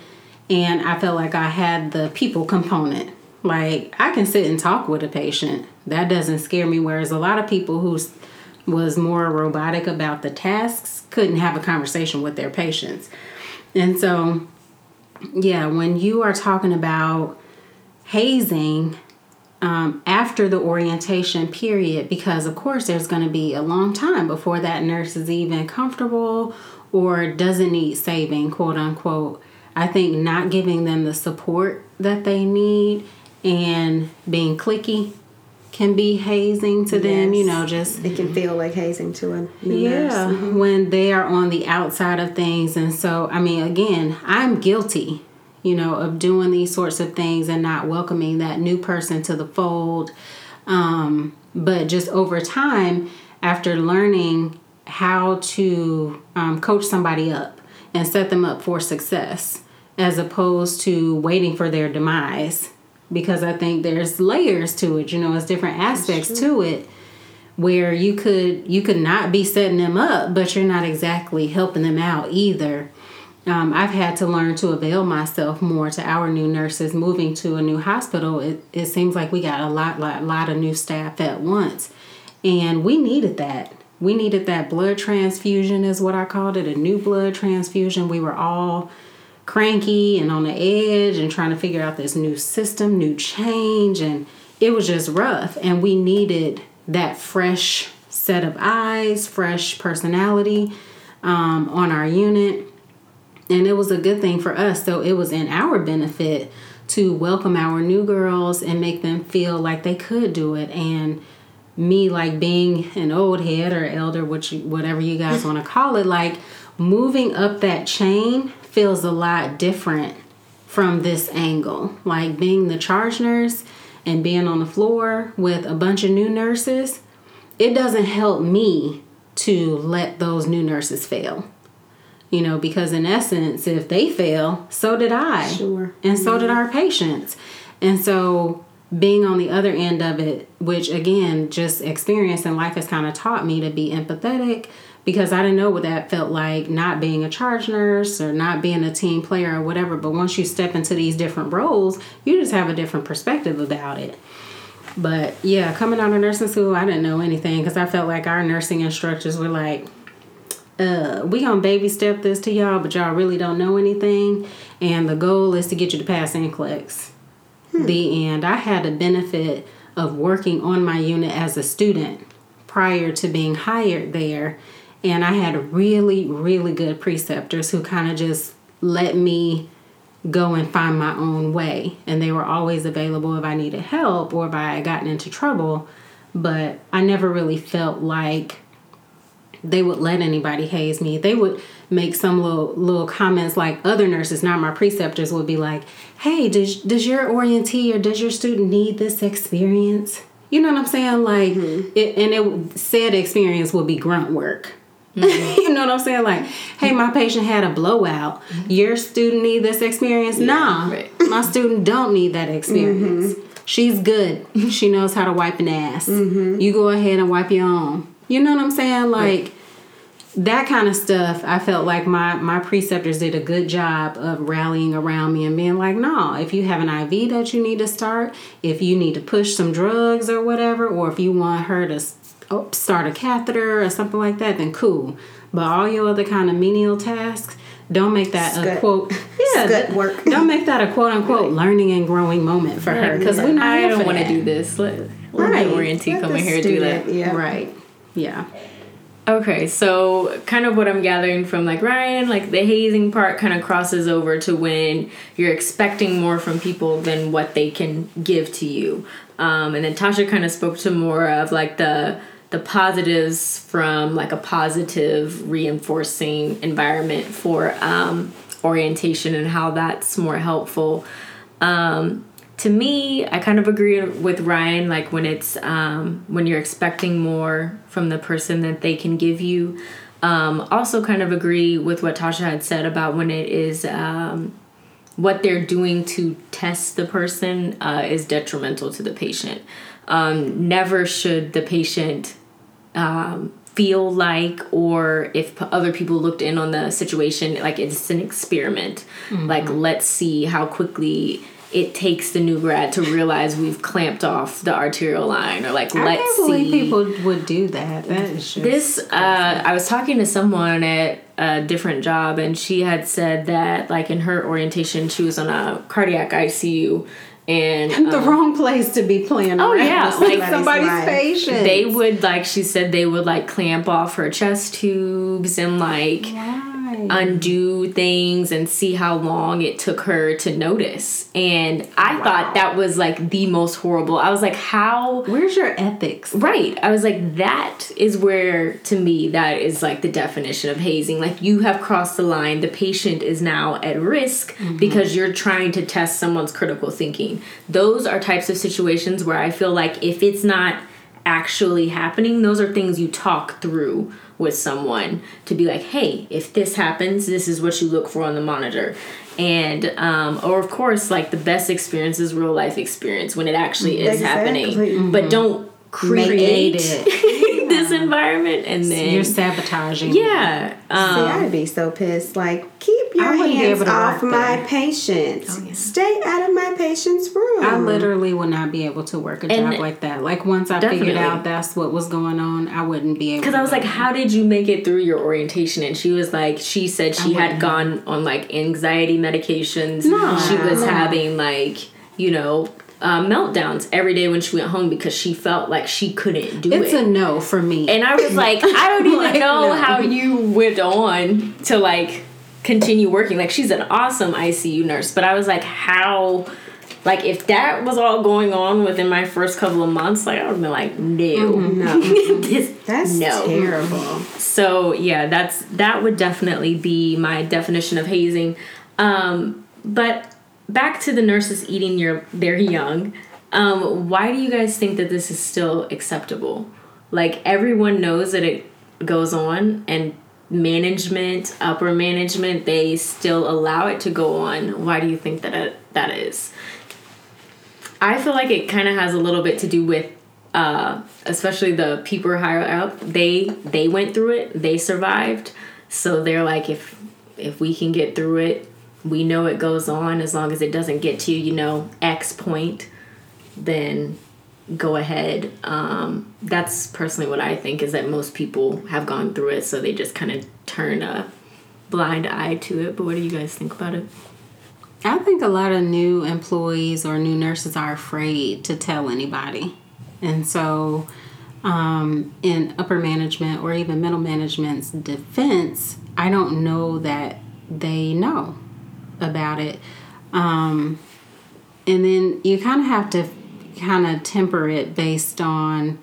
And I felt like I had the people component. Like I can sit and talk with a patient. That doesn't scare me. Whereas a lot of people who was more robotic about the tasks couldn't have a conversation with their patients. And so, yeah, when you are talking about hazing, um, after the orientation period because of course there's going to be a long time before that nurse is even comfortable or doesn't need saving quote unquote. I think not giving them the support that they need and being cliquey can be hazing to them you know just It can feel like hazing to a yeah. Mhm. when they are on the outside of things and so i mean again i'm guilty you know of doing these sorts of things and not welcoming that new person to the fold um, but just over time after learning how to um, coach somebody up and set them up for success as opposed to waiting for their demise because i think there's layers to it you know it's different aspects to it where you could you could not be setting them up but you're not exactly helping them out either. Um, i've had to learn to avail myself more to our new nurses moving to a new hospital. It, it seems like we got a lot lot lot of new staff at once. And we needed that. We needed that blood transfusion is what i called it a new blood transfusion. We were all cranky and on the edge and trying to figure out this new system, new change, and it was just rough. And we needed that fresh set of eyes, fresh personality um, on our unit. And it was a good thing for us. So it was in our benefit to welcome our new girls and make them feel like they could do it. And me like being an old head or elder, which whatever you guys want to call it, like moving up that chain feels a lot different from this angle. Like being the charge nurse and being on the floor with a bunch of new nurses, it doesn't help me to let those new nurses fail. You know, because in essence, if they fail, so did I. Sure. And so did mm-hmm. our patients. And so being on the other end of it, which again, just experience in life has kind of taught me to be empathetic because I didn't know what that felt like not being a charge nurse or not being a team player or whatever. But once you step into these different roles, you just have a different perspective about it. But yeah, coming out of nursing school, I didn't know anything because I felt like our nursing instructors were like, uh, we gonna baby step this to y'all, but y'all really don't know anything. And the goal is to get you to pass NCLEX. The end. I had the benefit of working on my unit as a student prior to being hired there. And I had really, really good preceptors who kind of just let me go and find my own way. And they were always available if I needed help or if I had gotten into trouble. But I never really felt like they would let anybody haze me. They would make some little little comments like other nurses, not my preceptors, would be like, "Hey, does does your orientee or does your student need this experience?" You know what I'm saying? Like, mm-hmm. it, and it said experience would be grunt work. Mm-hmm. <laughs> you know what I'm saying? Like, hey, my patient had a blowout. Mm-hmm. Your student need this experience? nah, right. my student don't need that experience. Mm-hmm. She's good. <laughs> She knows how to wipe an ass. You go ahead and wipe your own. You know what I'm saying? Like that kind of stuff. I felt like my my preceptors did a good job of rallying around me and being like, "No, if you have an IV that you need to start, if you need to push some drugs or whatever, or if you want her to start a catheter or something like that, then cool. But all your other kind of menial tasks, don't make that a quote. <laughs> Yeah, Scut work. <laughs> Don't make that a quote unquote learning and growing moment for her because we're not. I don't want to do this. Let, let Right. the orientee Let come in here and do that. Yeah. Right. Yeah. Okay, so kind of what I'm gathering from like Ryan, like the hazing part kind of crosses over to when you're expecting more from people than what they can give to you. Um, and then Tasha kind of spoke to more of like the the positives from like a positive reinforcing environment for um, orientation and how that's more helpful. Um, to me, I kind of agree with Ryan. Like when it's um, when you're expecting more from the person that they can give you. Um, also, kind of agree with what Tasha had said about when it is um, what they're doing to test the person uh, is detrimental to the patient. Um, never should the patient um, feel like or if other people looked in on the situation like it's an experiment. Mm-hmm. like let's see how quickly it takes the new grad to realize we've clamped off the arterial line or like I let's can't see people would do that. That is just this uh, i was talking to someone at a different job and she had said that like in her orientation she was on a cardiac icu and <laughs> the um, wrong place to be playing Oh, around yeah, with like somebody's life. patient they would like she said they would like clamp off her chest tubes and like Why? Undo things and see how long it took her to notice. And I thought that was like the most horrible. I was like, how where's your ethics Right. I was like, that is where, to me, that is like the definition of hazing. Like, you have crossed the line. The patient is now at risk mm-hmm. because you're trying to test someone's critical thinking. Those are types of situations where I feel like if it's not actually happening, those are things you talk through with someone to be like, hey, if this happens, this is what you look for on the monitor. And, um, or of course, like the best experience is real life experience when it actually is Exactly. happening. But don't create create it <laughs> this environment and then you're sabotaging yeah See, um, I'd be so pissed. Like, keep your I wouldn't be hands off my there. patients. Oh, yeah. Stay out of my patient's room. I literally would not be able to work a And- job like that. Like once I figured out that's what was going on, I wouldn't be able. because I was like, how did you make it through your orientation? And she was like, she said she had wouldn't. gone on like anxiety medications. No. she was No. having like, you know, uh, meltdowns every day when she went home because she felt like she couldn't do it's it. It's a no for me. and I was like, I don't <laughs> even Like, know no. how you went on to like continue working. Like she's an awesome ICU nurse, but I was like, how like if that was all going on within my first couple of months, like I would have been like, no. no, <laughs> this that's no. terrible. So yeah, that's that would definitely be my definition of hazing. Um, but back to the nurses eating your their young. Um, why do you guys think that this is still acceptable? Like everyone knows that it goes on, and management, upper management, they still allow it to go on. Why do you think that it, that is? I feel like it kind of has a little bit to do with uh, especially the people higher up they they went through it they survived so they're like if if we can get through it we know it goes on as long as it doesn't get to you you know x point then go ahead. Um, that's personally what i think is that most people have gone through it so they just kind of turn a blind eye to it. But what do you guys think about it? I think a lot of new employees or new nurses are afraid to tell anybody. And so, um, in upper management or even middle management's defense, I don't know that they know about it. Um, and then you kind of have to kind of temper it based on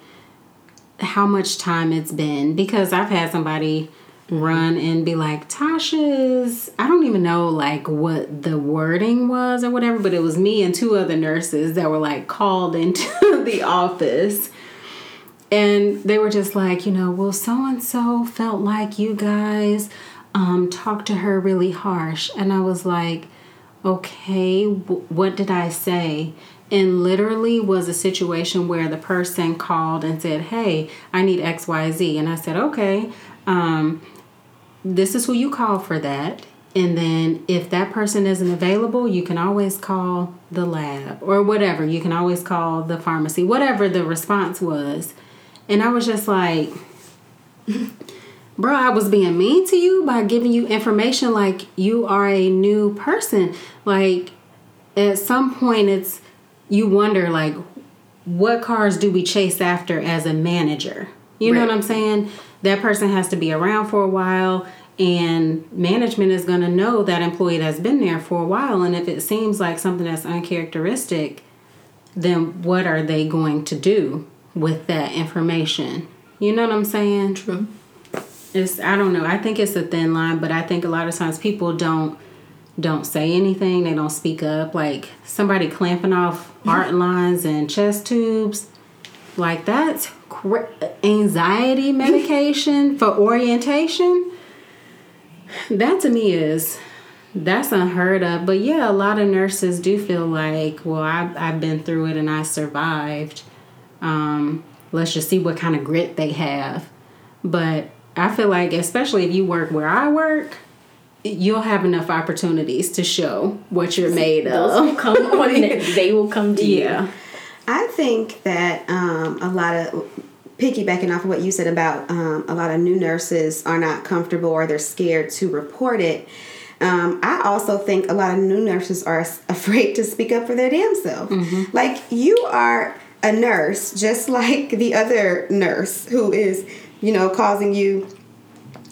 how much time it's been because I've had somebody run and be like Tasha's I don't even know like what the wording was or whatever but it was me and two other nurses that were like called <laughs> into the office and they were just like you know well so and so felt like you guys um talked to her really harsh and I was like okay w- what did I say and literally was a situation where the person called and said hey I need XYZ and I said okay um this is who you call for that. And then if that person isn't available, you can always call the lab or whatever. You can always call the pharmacy, whatever the response was. And I was just like, <laughs> bro, I was being mean to you by giving you information like you are a new person. Like at some point it's you wonder like what cars do we chase after as a manager? You know what I'm saying? That person has to be around for a while and management is going to know that employee that's been there for a while and if it seems like something that's uncharacteristic, then what are they going to do with that information? You know what I'm saying? True. It's I don't know. I think it's a thin line, but I think a lot of times people don't don't say anything. They don't speak up. Like somebody clamping off art lines and chest tubes, like that's cra- anxiety <laughs> medication for orientation. That to me is that's unheard of. But yeah, a lot of nurses do feel like, well, I've, I've been through it and I survived. Um, let's just see what kind of grit they have. But I feel like, especially if you work where I work, you'll have enough opportunities to show what you're made Those will of. come <laughs> on. They will come to you. I think that um, a lot of piggybacking off of what you said about um, a lot of new nurses are not comfortable or they're scared to report it. Um, I also think a lot of new nurses are <laughs> afraid to speak up for their damn self. Like you are a nurse, just <laughs> like the other nurse who is, you know, causing you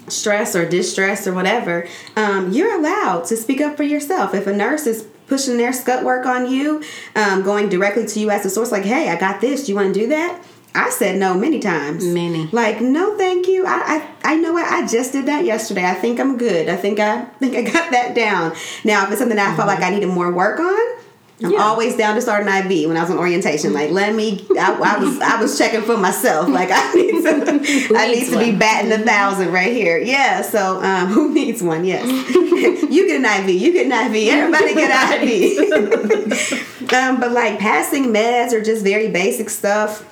stress or distress or whatever, um, you're allowed to speak up for yourself. If a nurse is pushing their scut work on you, um, going directly to you as a source, like, hey, I got this, do you want to do that? I said no many times. Many. Like, no, thank you. I, I, I know what I just did that yesterday. I think I'm good. I think I <laughs> think I got that down. Now, if it's something that I felt like I needed more work on, I'm Yeah. always down to start an IV when I was on orientation. Like, let me. I, I was I was checking for myself. Like, I need to. I need to be batting a thousand right here. Yeah. So, um, <laughs> who needs one? Yes. <laughs> you get an IV. You get an IV. Everybody get an IV. <laughs> um, but like passing meds or just very basic stuff.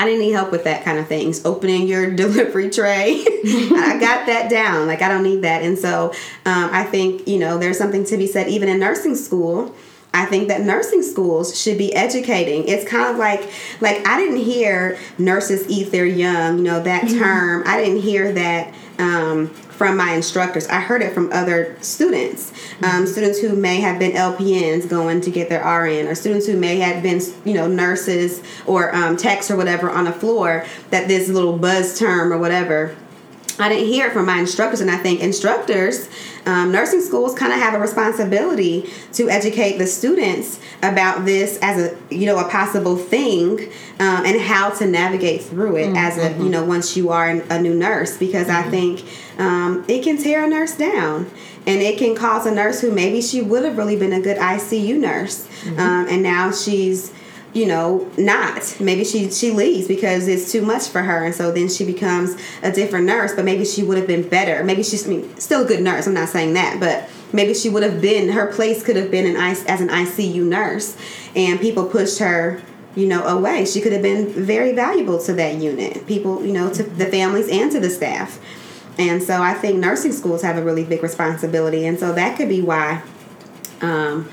I didn't need help with that kind of things. Opening your delivery tray, I got that down. Like I don't need that, and so um, I think you know there's something to be said even in nursing school. I think that nursing schools should be educating. It's kind of like like I didn't hear nurses eat their young. You know that term. I didn't hear that. Um, from my instructors. I heard it from other students, um, students who may have been LPNs going to get their RN, or students who may have been, you know, nurses or um, techs or whatever on the floor. That this little buzz term or whatever. I didn't hear it from my instructors, and I think instructors, um, nursing schools, kind of have a responsibility to educate the students about this as a you know a possible thing um, and how to navigate through it as a you know once you are a new nurse because I think um, it can tear a nurse down and it can cause a nurse who maybe she would have really been a good ICU nurse um, and now she's you know not. Maybe she she leaves because it's too much for her and so then she becomes a different nurse but maybe she would have been better. Maybe she's I mean still a good nurse I'm not saying that but maybe she would have been her place could have been an I, as an ICU nurse and people pushed her you know away. She could have been very valuable to that unit people you know to the families and to the staff. And so I think nursing schools have a really big responsibility and so that could be why um,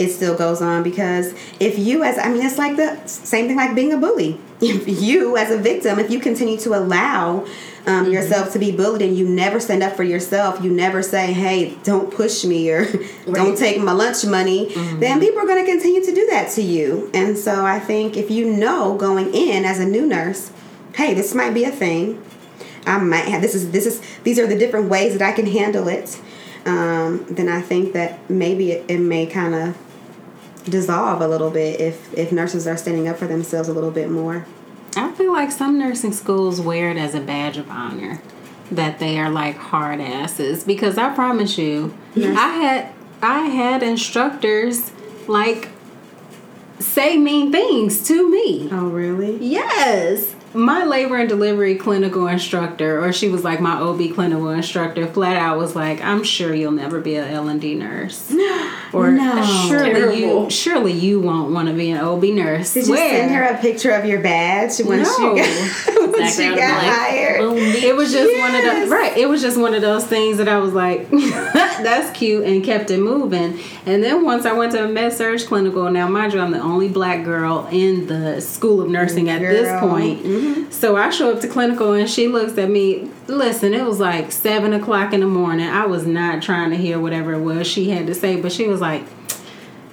it still goes on because if you as i mean it's like the same thing like being a bully. <laughs> If you as a victim if you continue to allow um, yourself to be bullied and you never stand up for yourself you never say hey don't push me or <laughs> don't take my lunch money then people are going to continue to do that to you. And so i think if you know going in as a new nurse hey this might be a thing. I might have this is this is these are the different ways that i can handle it um, then I think that maybe it, it may kind of dissolve a little bit if if nurses are standing up for themselves a little bit more. I feel like some nursing schools wear it as a badge of honor that they are like hard asses because I promise you, I had I had instructors like say mean things to me. Oh, really? Yes. My labor and delivery clinical instructor, or she was like my OB clinical instructor, flat out was like, "I'm sure you'll never be a L and D nurse, <gasps> <gasps> or No. surely Terrible. you surely you won't want to be an OB nurse." Did you Where? send her a picture of your badge when No. she got, when <laughs> she got like, hired? boom, It was just one of Yes. those right. It was just one of those things that I was like, <laughs> "That's cute," and kept it moving. And then once I went to a med surg clinical, now mind you, I'm the only black girl in the school of nursing at this Girl. point. Mm-hmm. So I show up to clinical, and she looks at me. Listen, it was like seven o'clock in the morning. I was not trying to hear whatever it was she had to say, but she was like.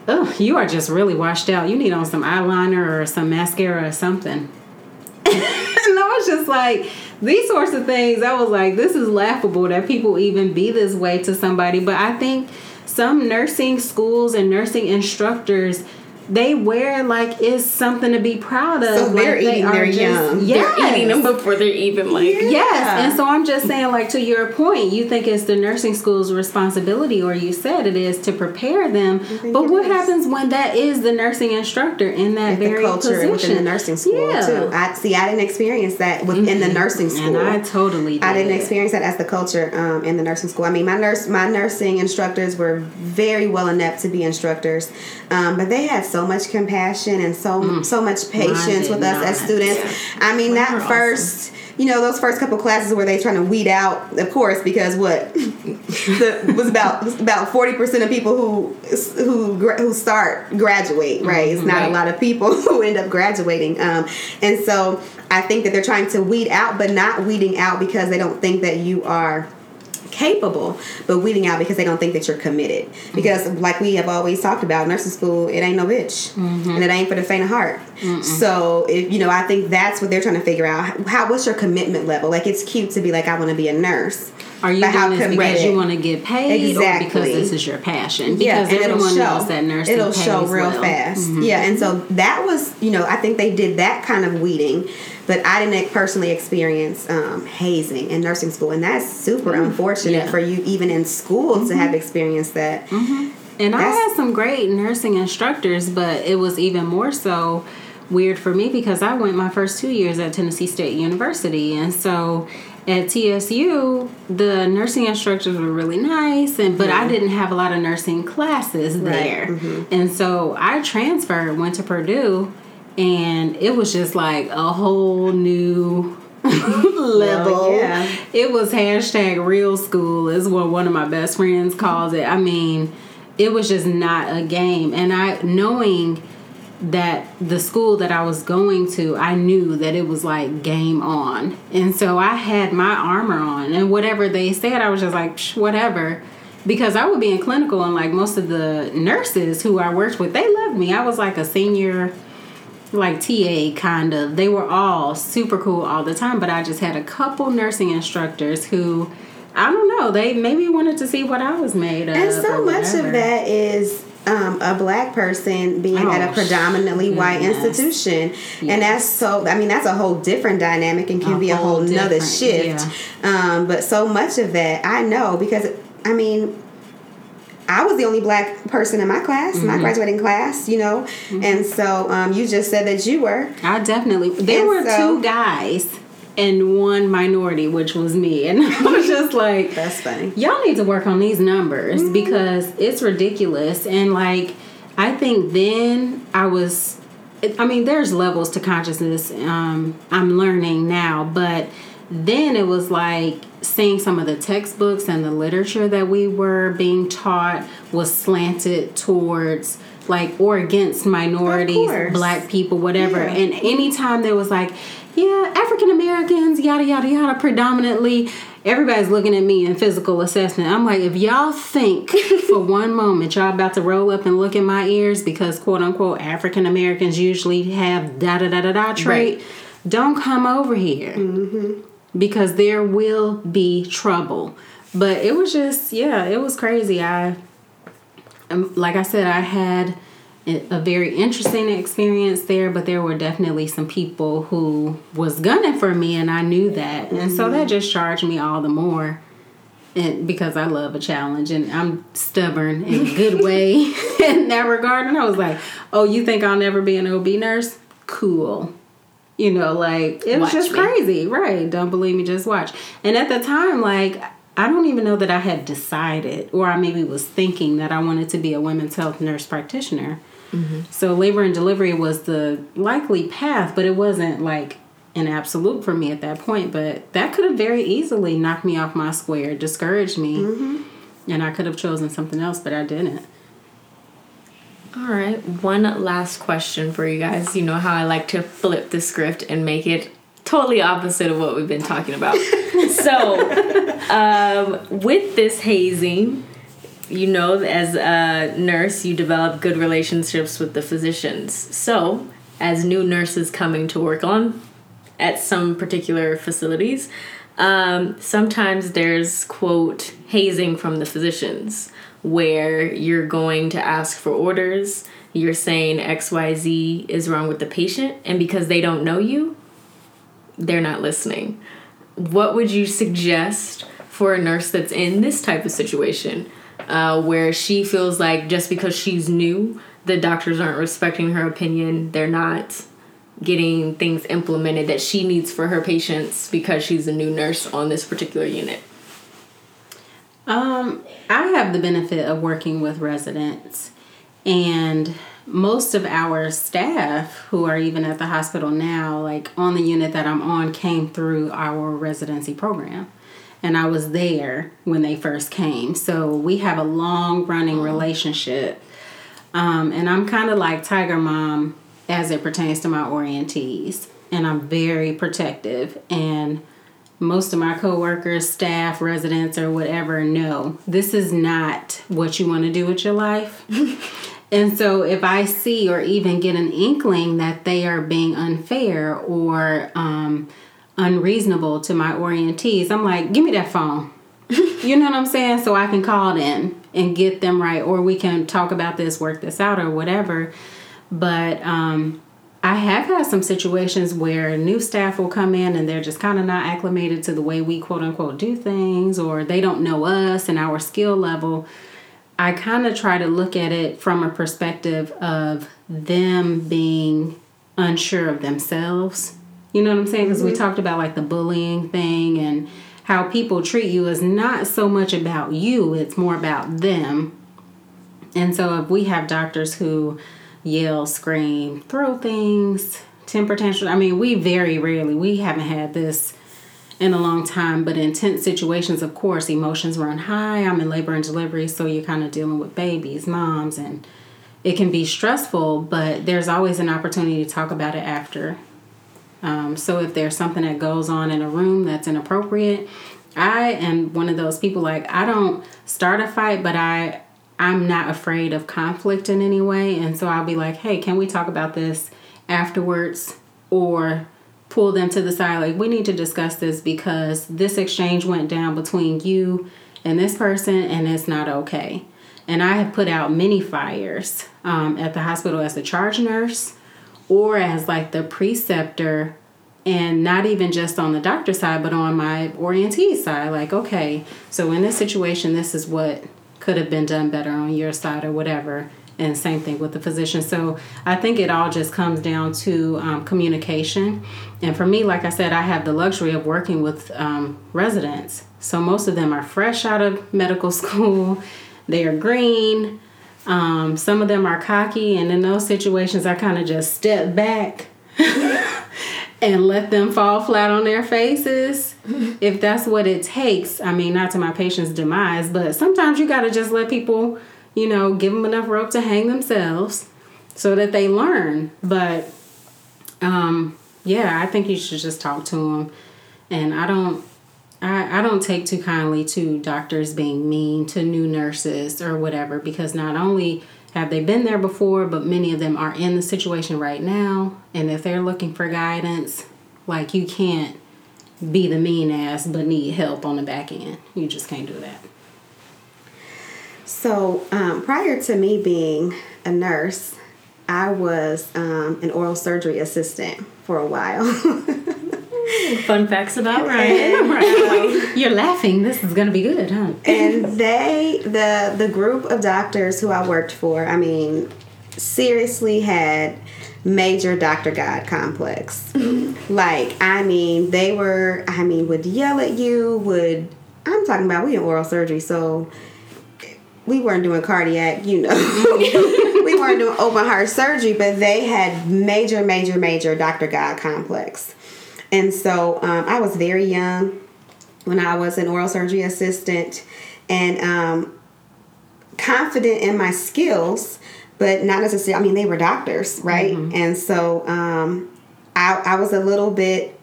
Oh, you are just really washed out. You need on some eyeliner or some mascara or something. <laughs> and I was just like these sorts of things. I was like, this is laughable that people even be this way to somebody. But I think some nursing schools and nursing instructors they wear like it's something to be proud of. So they're like they eating are their just- young. Yes. They're eating them before they're even like. Yes, and so I'm just saying, like to your point, you think it's the nursing school's responsibility, or you said it is to prepare them. But what is. happens when that is the nursing instructor in that At very culture position within the nursing school Yeah. too. I see. I didn't experience that within the nursing school. And I totally did. I didn't experience that as the culture um, in the nursing school. I mean, my nurse, my nursing instructors were very well inept to be instructors, um, but they had so much compassion and so so much patience with us as students. I mean, that awesome. first. You know those first couple classes where they trying to weed out, of course, because what <laughs> the, was about was about forty percent of people who who who start graduate, right? It's not Right. a lot of people <laughs> who end up graduating, um, and so I think that they're trying to weed out, but not weeding out because they don't think that you are capable, but weeding out because they don't think that you're committed. Because, mm-hmm. like we have always talked about, nursing school, it ain't no bitch, mm-hmm. and it ain't for the faint of heart. So, if you know, I think that's what they're trying to figure out. How what's your commitment level? Like, it's cute to be like, I want to be a nurse. Are you doing this because you want to get paid, or because this is your passion? Yeah, Because it'll everyone show. knows that nursing It'll show real well. Mm-hmm. fast. Yeah, and so that was, you know, I think they did that kind of weeding, but I didn't personally experience um, hazing in nursing school, and that's super unfortunate Mm-hmm. Yeah. Mm-hmm. for you, even in school, to have experienced that. And I had some great nursing instructors, but it was even more so weird for me because I went my first two years at Tennessee State University. And so at TSU, the nursing instructors were really nice, and but I didn't have a lot of nursing classes there. Mm-hmm. And so I transferred, went to Purdue, and it was just like a whole new <laughs> level. yeah. It was hashtag real school is what one of my best friends calls it. I mean, it was just not a game. And I knowing that the school that I was going to, I knew that it was like game on. And so I had my armor on and whatever they said, I was just like, whatever. Because I would be in clinical and like most of the nurses who I worked with, they loved me. I was like a senior like TA kind of. They were all super cool all the time, but I just had a couple nursing instructors who I don't know, they maybe wanted to see what I was made of. And so much of that is um, a black person being Oh, at a predominantly white institution, and that's so. I mean, that's a whole different dynamic and can A be a whole nother shift. Um, but so much of that, I know because I mean. I was the only black person in my class, Mm-hmm. my graduating class, you know, and so um, you just said that you were. I definitely there And were so- two guys and one minority, which was me. <laughs> And I was just like That's funny. y'all need to work on these numbers Mm-hmm. because it's ridiculous and like i think then i was i mean there's levels to consciousness um, i'm learning now but then it was like seeing some of the textbooks and the literature that we were being taught was slanted towards like or against minorities black people whatever Yeah. and anytime there was like yeah african americans yada yada yada predominantly everybody's looking at me in physical assessment. I'm like if y'all think <laughs> for one moment y'all about to roll up and look in my ears because quote unquote african americans usually have da da da da da trait don't come over here because there will be trouble. But it was just yeah it was crazy. I um, like I said, I had a very interesting experience there, but there were definitely some people who was gunning for me, and I knew that, and so that mm-hmm. just charged me all the more. And because I love a challenge, and I'm stubborn in a good <laughs> way <laughs> in that regard, and I was like, "Oh, you think I'll never be an OB nurse? Cool." You know, like it was just me. crazy, right? Don't believe me, just watch. And at the time, like I don't even know that I had decided, or I maybe was thinking that I wanted to be a women's health nurse practitioner. So labor and delivery was the likely path, but it wasn't like an absolute for me at that point. But that could have very easily knocked me off my square, discouraged me, and I could have chosen something else, but I didn't. All right, one last question for you guys. You know how I like to flip the script and make it totally opposite of what we've been talking about. <laughs> so, um, with this hazing, you know, as a nurse, you develop good relationships with the physicians. So, as new nurses coming to work on at some particular facilities. Um, sometimes there's quote hazing from the physicians where you're going to ask for orders you're saying xyz is wrong with the patient and because they don't know you they're not listening what would you suggest for a nurse that's in this type of situation uh, where she feels like just because she's new the doctors aren't respecting her opinion they're not getting things implemented that she needs for her patients because she's a new nurse on this particular unit um, I have the benefit of working with residents, and most of our staff who are even at the hospital now, like on the unit that I'm on, came through our residency program. And I was there when they first came. So we have a long running relationship. Um, and I'm kind of like Tiger Mom as it pertains to my orientees. And I'm very protective. And most of my coworkers, staff, residents, or whatever know this is not what you want to do with your life. <laughs> and so if I see or even get an inkling that they are being unfair or um, unreasonable to my orientees, I'm like, give me that phone. you know what I'm saying? So I can call them and get them right, or we can talk about this, work this out, or whatever. But um, I have had some situations where new staff will come in and they're just kind of not acclimated to the way we quote unquote do things, or they don't know us and our skill level. I kind of try to look at it from a perspective of them being unsure of themselves. You know what I'm saying? Because mm-hmm. we talked about like the bullying thing and how people treat you is not so much about you, it's more about them. And so if we have doctors who yell, scream, throw things, temper tantrum. I mean, we very rarely, we haven't had this in a long time, but in tense situations, of course, emotions run high. I'm in labor and delivery, so you're kind of dealing with babies, moms, and it can be stressful, but there's always an opportunity to talk about it after. Um, so if there's something that goes on in a room that's inappropriate, I am one of those people like I don't start a fight, but I I'm not afraid of conflict in any way. And so I'll be like, hey, can we talk about this afterwards? Or pull them to the side, like, we need to discuss this because this exchange went down between you and this person, and it's not okay. And I have put out many fires um, at the hospital as a charge nurse or as like the preceptor and not even just on the doctor side but on my orientee side like okay so in this situation this is what could have been done better on your side or whatever. And same thing with the physician. So i think it all just comes down to um, communication. And for me like i said i have the luxury of working with um, residents. So most of them are fresh out of medical <laughs> school. They are green um, some of them are cocky and in those situations i kind of just step back <laughs> and let them fall flat on their faces if that's what it takes. I mean, not to my patient's demise, but sometimes you got to just let people, you know, give them enough rope to hang themselves so that they learn. But um, yeah, I think you should just talk to them. And I don't. I, I don't take too kindly to doctors being mean to new nurses or whatever because not only have they been there before? But many of them are in the situation right now. And if they're looking for guidance, like you can't be the mean ass but need help on the back end. You just can't do that. So, um, prior to me being a nurse, I was um, an oral surgery assistant for a while. <laughs> Fun facts about Ryan. <laughs> right. You're laughing. This is gonna be good, huh? and they, the the group of doctors who I worked for, I mean, seriously had major Dr. God complex. <laughs> like, I mean, they were, I mean, would yell at you, would, I'm talking about, we in oral surgery, so we weren't doing cardiac, you know. <laughs> we weren't doing open heart surgery, but they had major, major, major Dr. God complex. And so um, I was very young when I was an oral surgery assistant and um, confident in my skills, but not necessarily, I mean, they were doctors, right? Mm-hmm. And so um, I, I was a little bit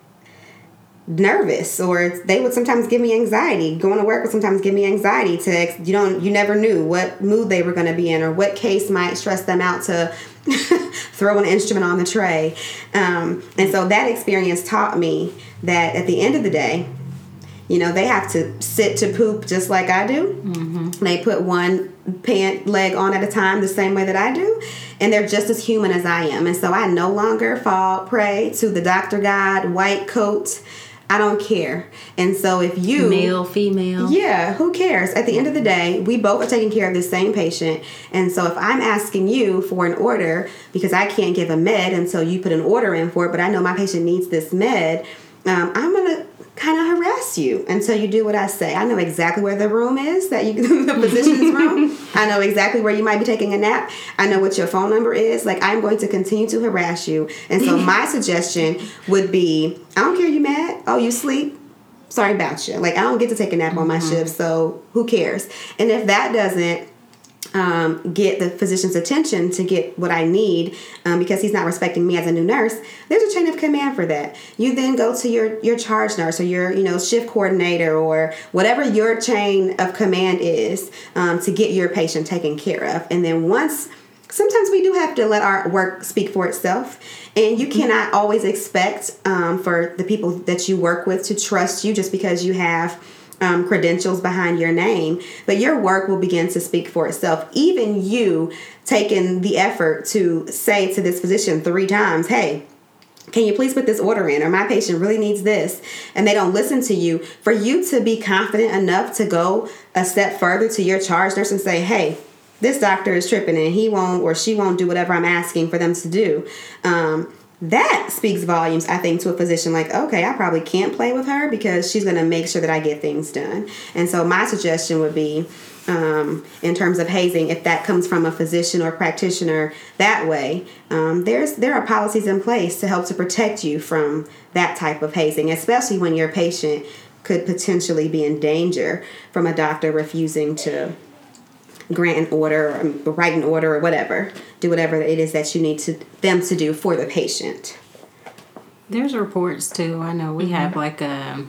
nervous or they would sometimes give me anxiety going to work would sometimes give me anxiety to you don't you never knew what mood they were going to be in or what case might stress them out to <laughs> throw an instrument on the tray. Um, and so that experience taught me that at the end of the day, you know, they have to sit to poop just like I do. Mm-hmm. They put one pant leg on at a time the same way that I do. And they're just as human as I am. And so I no longer fall prey to the doctor god, white coat. I don't care. And so if you male, female. Yeah, who cares? At the end of the day, we both are taking care of the same patient. And so if I'm asking you for an order because I can't give a med until you put an order in for it, but I know my patient needs this med, um, I'm gonna kind of harass you until you do what I say. I know exactly where the room is that you <laughs> the physician's room. <laughs> I know exactly where you might be taking a nap. I know what your phone number is. Like I'm going to continue to harass you. And so my <laughs> suggestion would be, I don't care you mad. Oh, you sleep. Sorry about you. Like I don't get to take a nap on my mm-hmm. shift, so who cares? And if that doesn't um, get the physician's attention to get what I need um, because he's not respecting me as a new nurse, there's a chain of command for that. You then go to your your charge nurse or your you know shift coordinator or whatever your chain of command is um, to get your patient taken care of, and then once. Sometimes we do have to let our work speak for itself, and you cannot always expect um, for the people that you work with to trust you just because you have um, credentials behind your name, but your work will begin to speak for itself. Even you taking the effort to say to this physician three times, hey, can you please put this order in or my patient really needs this and they don't listen to you for you to be confident enough to go a step further to your charge nurse and say hey this doctor is tripping and he won't or she won't do whatever i'm asking for them to do um, that speaks volumes, I think, to a physician like, okay, I probably can't play with her because she's going to make sure that I get things done. And so, my suggestion would be um, in terms of hazing, if that comes from a physician or practitioner that way, um, there's there are policies in place to help to protect you from that type of hazing, especially when your patient could potentially be in danger from a doctor refusing to grant an order or write an order or whatever do whatever it is that you need to them to do for the patient there's reports too i know we mm-hmm. have like a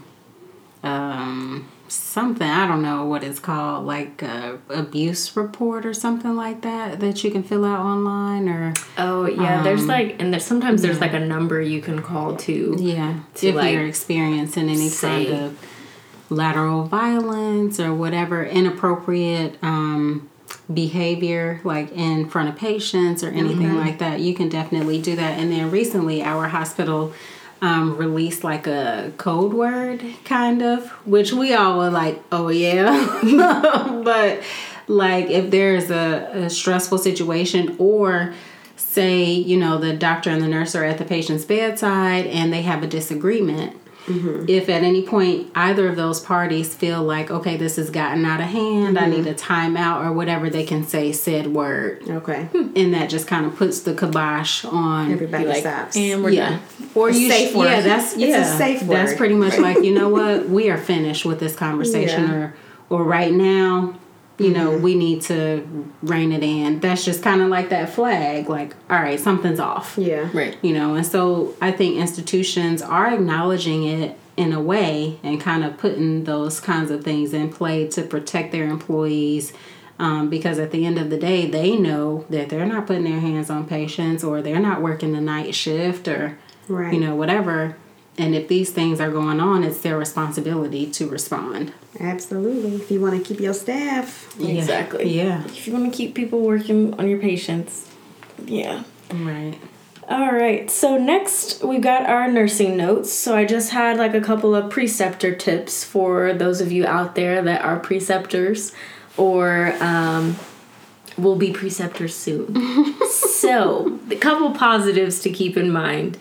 um something i don't know what it's called like a abuse report or something like that that you can fill out online or oh yeah um, there's like and there's sometimes yeah. there's like a number you can call to yeah to if like you're experiencing any say, kind of lateral violence or whatever inappropriate um, behavior like in front of patients or anything mm-hmm. like that you can definitely do that and then recently our hospital um, released like a code word kind of which we all were like oh yeah <laughs> but like if there's a, a stressful situation or say you know the doctor and the nurse are at the patient's bedside and they have a disagreement Mm-hmm. If at any point either of those parties feel like, okay, this has gotten out of hand, mm-hmm. I need a timeout or whatever, they can say said word. Okay. And that just kind of puts the kibosh on everybody like, stops. And we're yeah. done. Or you safe sh- word. Yeah, that's yeah. It's a safe word. That's pretty much <laughs> like, you know what, we are finished with this conversation yeah. or or right now you know, mm-hmm. we need to rein it in. That's just kind of like that flag, like, all right, something's off. Yeah. Right. You know, and so I think institutions are acknowledging it in a way and kind of putting those kinds of things in play to protect their employees. Um, because at the end of the day, they know that they're not putting their hands on patients or they're not working the night shift or, right. you know, whatever. And if these things are going on, it's their responsibility to respond. Absolutely. If you want to keep your staff. Yeah. Exactly. Yeah. If you want to keep people working on your patients. Yeah. Right. All right. So next we've got our nursing notes. So I just had like a couple of preceptor tips for those of you out there that are preceptors or um, will be preceptors soon. <laughs> so, a couple positives to keep in mind.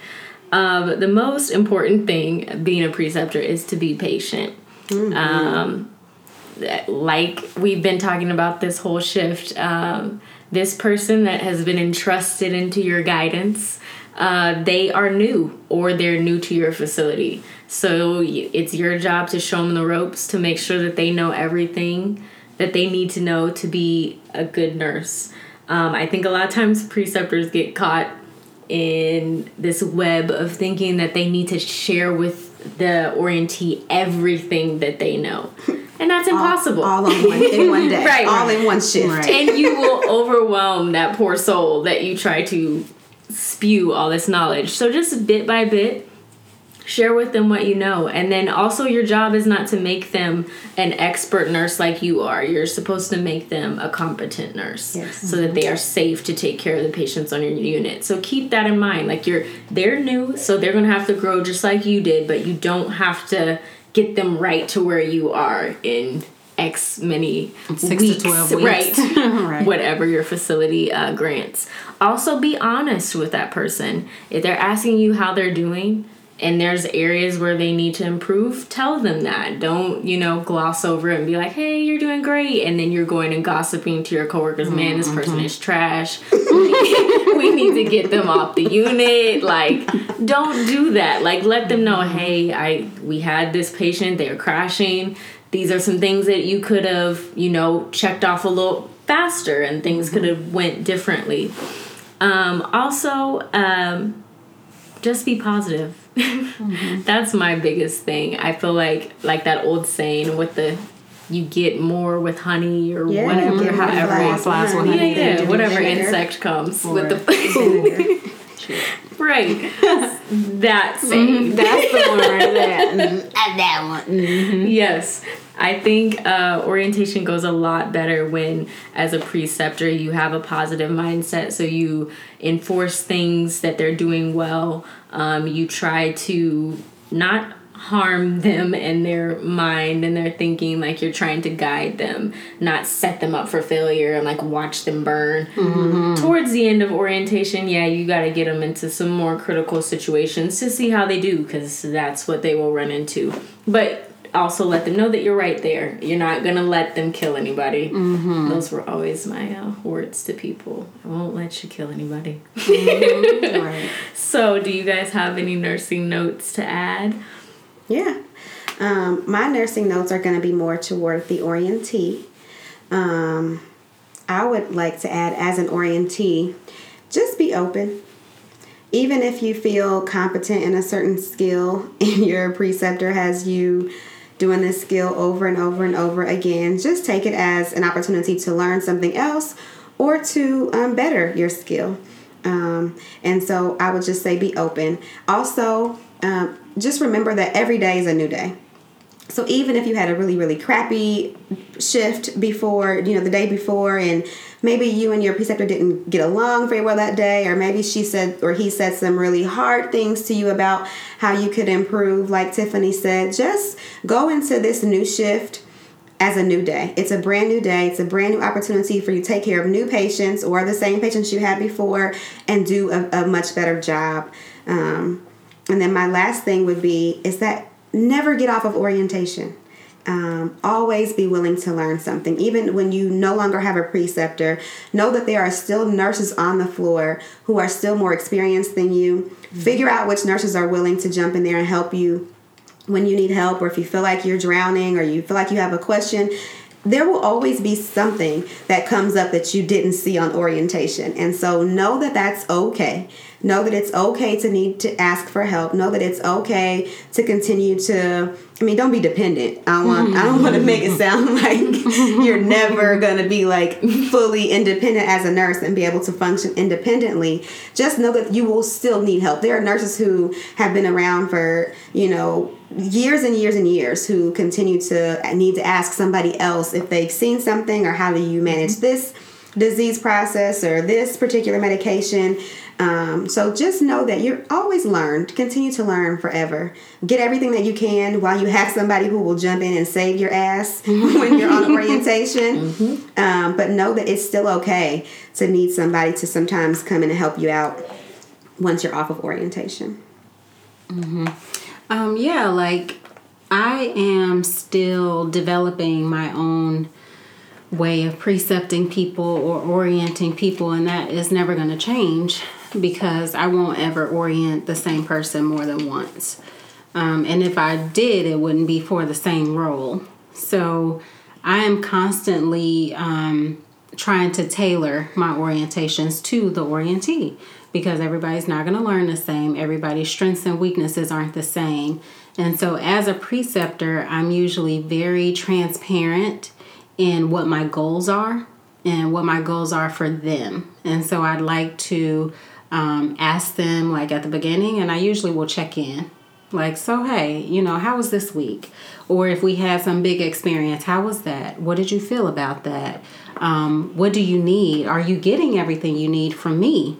Um, the most important thing being a preceptor is to be patient. Mm-hmm. Um, like we've been talking about this whole shift, um, this person that has been entrusted into your guidance, uh, they are new or they're new to your facility. So it's your job to show them the ropes to make sure that they know everything that they need to know to be a good nurse. Um, I think a lot of times preceptors get caught in this web of thinking that they need to share with the orientee everything that they know. <laughs> And that's impossible. All, all on one, in one day. <laughs> right. All in one shift. Right. And you will overwhelm that poor soul that you try to spew all this knowledge. So just bit by bit, share with them what you know. And then also, your job is not to make them an expert nurse like you are. You're supposed to make them a competent nurse Yes. so that they are safe to take care of the patients on your unit. So keep that in mind. Like you're they're new, so they're going to have to grow just like you did, but you don't have to get them right to where you are in X many Six to 12 <laughs> weeks. right? <laughs> Right. Whatever your facility uh, grants. Also, be honest with that person. If they're asking you how they're doing, and there's areas where they need to improve, tell them that. Don't, you know, gloss over it and be like, hey, you're doing great. And then you're going and gossiping to your coworkers, man, this person is trash. <laughs> we need to get them off the unit. Like, don't do that. Like, let them know, hey, I we had this patient, they're crashing. These are some things that you could have, you know, checked off a little faster and things could have went differently. Um, also, um, just be positive. Mm-hmm. <laughs> That's my biggest thing. I feel like like that old saying with the you get more with honey or Yeah, whatever, however. flies flies with yeah, honey yeah, than whatever vinegar. insect comes with Or <laughs> the right. <laughs> that saying. That's the one right there. <laughs> Mm, that one. Mm. Yes. I think uh, orientation goes a lot better when, as a preceptor, you have a positive mindset. So you enforce things that they're doing well. Um, you try to not harm them and their mind and their thinking like you're trying to guide them not set them up for failure and like watch them burn. Mm-hmm. Towards the end of orientation yeah you got to get them into some more critical situations to see how they do because that's what they will run into. But also let them know that you're right there. You're not gonna let them kill anybody. Mm-hmm. Those were always my uh, words to people. I won't let you kill anybody. Mm-hmm. Right. <laughs> so do you guys have any nursing notes to add Yeah. Um, my nursing notes are going to be more toward the orientee. Um, I would like to add, as an orientee, just be open. Even if you feel competent in a certain skill <laughs> and your preceptor has you doing this skill over and over and over again, just take it as an opportunity to learn something else or to um, better your skill. Um, and so I would just say be open. Also, um, just remember that every day is a new day. So even if you had a really really crappy shift before, you know, the day before and maybe you and your preceptor didn't get along very well that day or maybe she said or he said some really hard things to you about how you could improve like Tiffany said, just go into this new shift as a new day. It's a brand new day. It's a brand new opportunity for you to take care of new patients or the same patients you had before and do a, a much better job. Um, and then my last thing would be is that never get off of orientation. Um, always be willing to learn something. Even when you no longer have a preceptor, know that there are still nurses on the floor who are still more experienced than you. Figure out which nurses are willing to jump in there and help you when you need help or if you feel like you're drowning or you feel like you have a question there will always be something that comes up that you didn't see on orientation and so know that that's okay know that it's okay to need to ask for help. Know that it's okay to continue to i mean don't be dependent. I don't want i don't want to make it <laughs> sound <laughs> like you're never going to be like fully independent as a nurse and be able to function independently. Just know that you will still need help. There are nurses who have been around for you know years and years and years who continue to need to ask somebody else if they've seen something or how do you manage mm-hmm. this disease process or this particular medication. Um, so just know that you're always learn. Continue to learn forever. Get everything that you can while you have somebody who will jump in and save your ass <laughs> when you're on orientation. <laughs> Um, but know that it's still okay to need somebody to sometimes come in and help you out once you're off of orientation. Um, yeah, like I am still developing my own way of precepting people or orienting people, and that is never going to change because I won't ever orient the same person more than once. Um, and if I did, it wouldn't be for the same role. So I am constantly um, trying to tailor my orientations to the orientee because everybody's not going to learn the same. Everybody's strengths and weaknesses aren't the same. And so, as a preceptor, I'm usually very transparent in what my goals are and what my goals are for them. And so, I'd like to um, ask them like at the beginning, and I usually will check in. Like, so hey, you know, how was this week? Or if we had some big experience, how was that? What did you feel about that? Um, what do you need? Are you getting everything you need from me?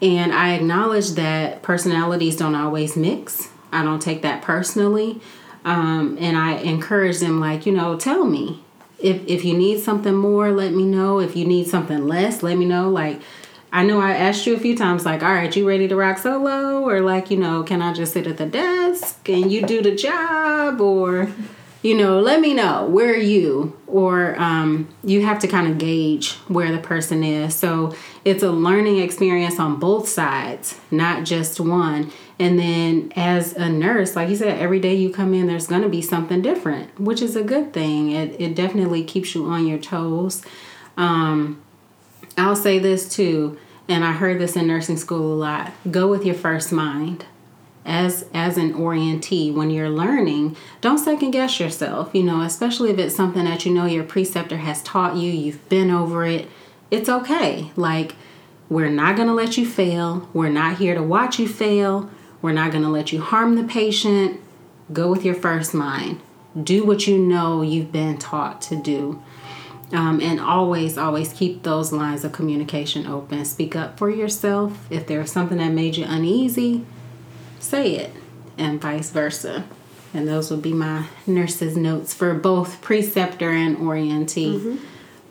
And I acknowledge that personalities don't always mix. I don't take that personally. Um, and I encourage them, like, you know, tell me. If, if you need something more, let me know. If you need something less, let me know. Like, I know I asked you a few times, like, all right, you ready to rock solo? Or, like, you know, can I just sit at the desk and you do the job? Or, you know, let me know where are you? Or um, you have to kind of gauge where the person is. So it's a learning experience on both sides, not just one. And then as a nurse, like you said, every day you come in, there's going to be something different, which is a good thing. It, it definitely keeps you on your toes. Um, I'll say this too, and I heard this in nursing school a lot. Go with your first mind. As as an orientee when you're learning don't second guess yourself you know especially if it's something that you know your preceptor has taught you you've been over it. It's okay. Like we're not going to let you fail. We're not here to watch you fail. We're not going to let you harm the patient. Go with your first mind. Do what you know you've been taught to do um, and always always keep those lines of communication open speak up for yourself if there's something that made you uneasy say it, and vice versa. And those would be my nurse's notes for both preceptor and orientee. Mm-hmm.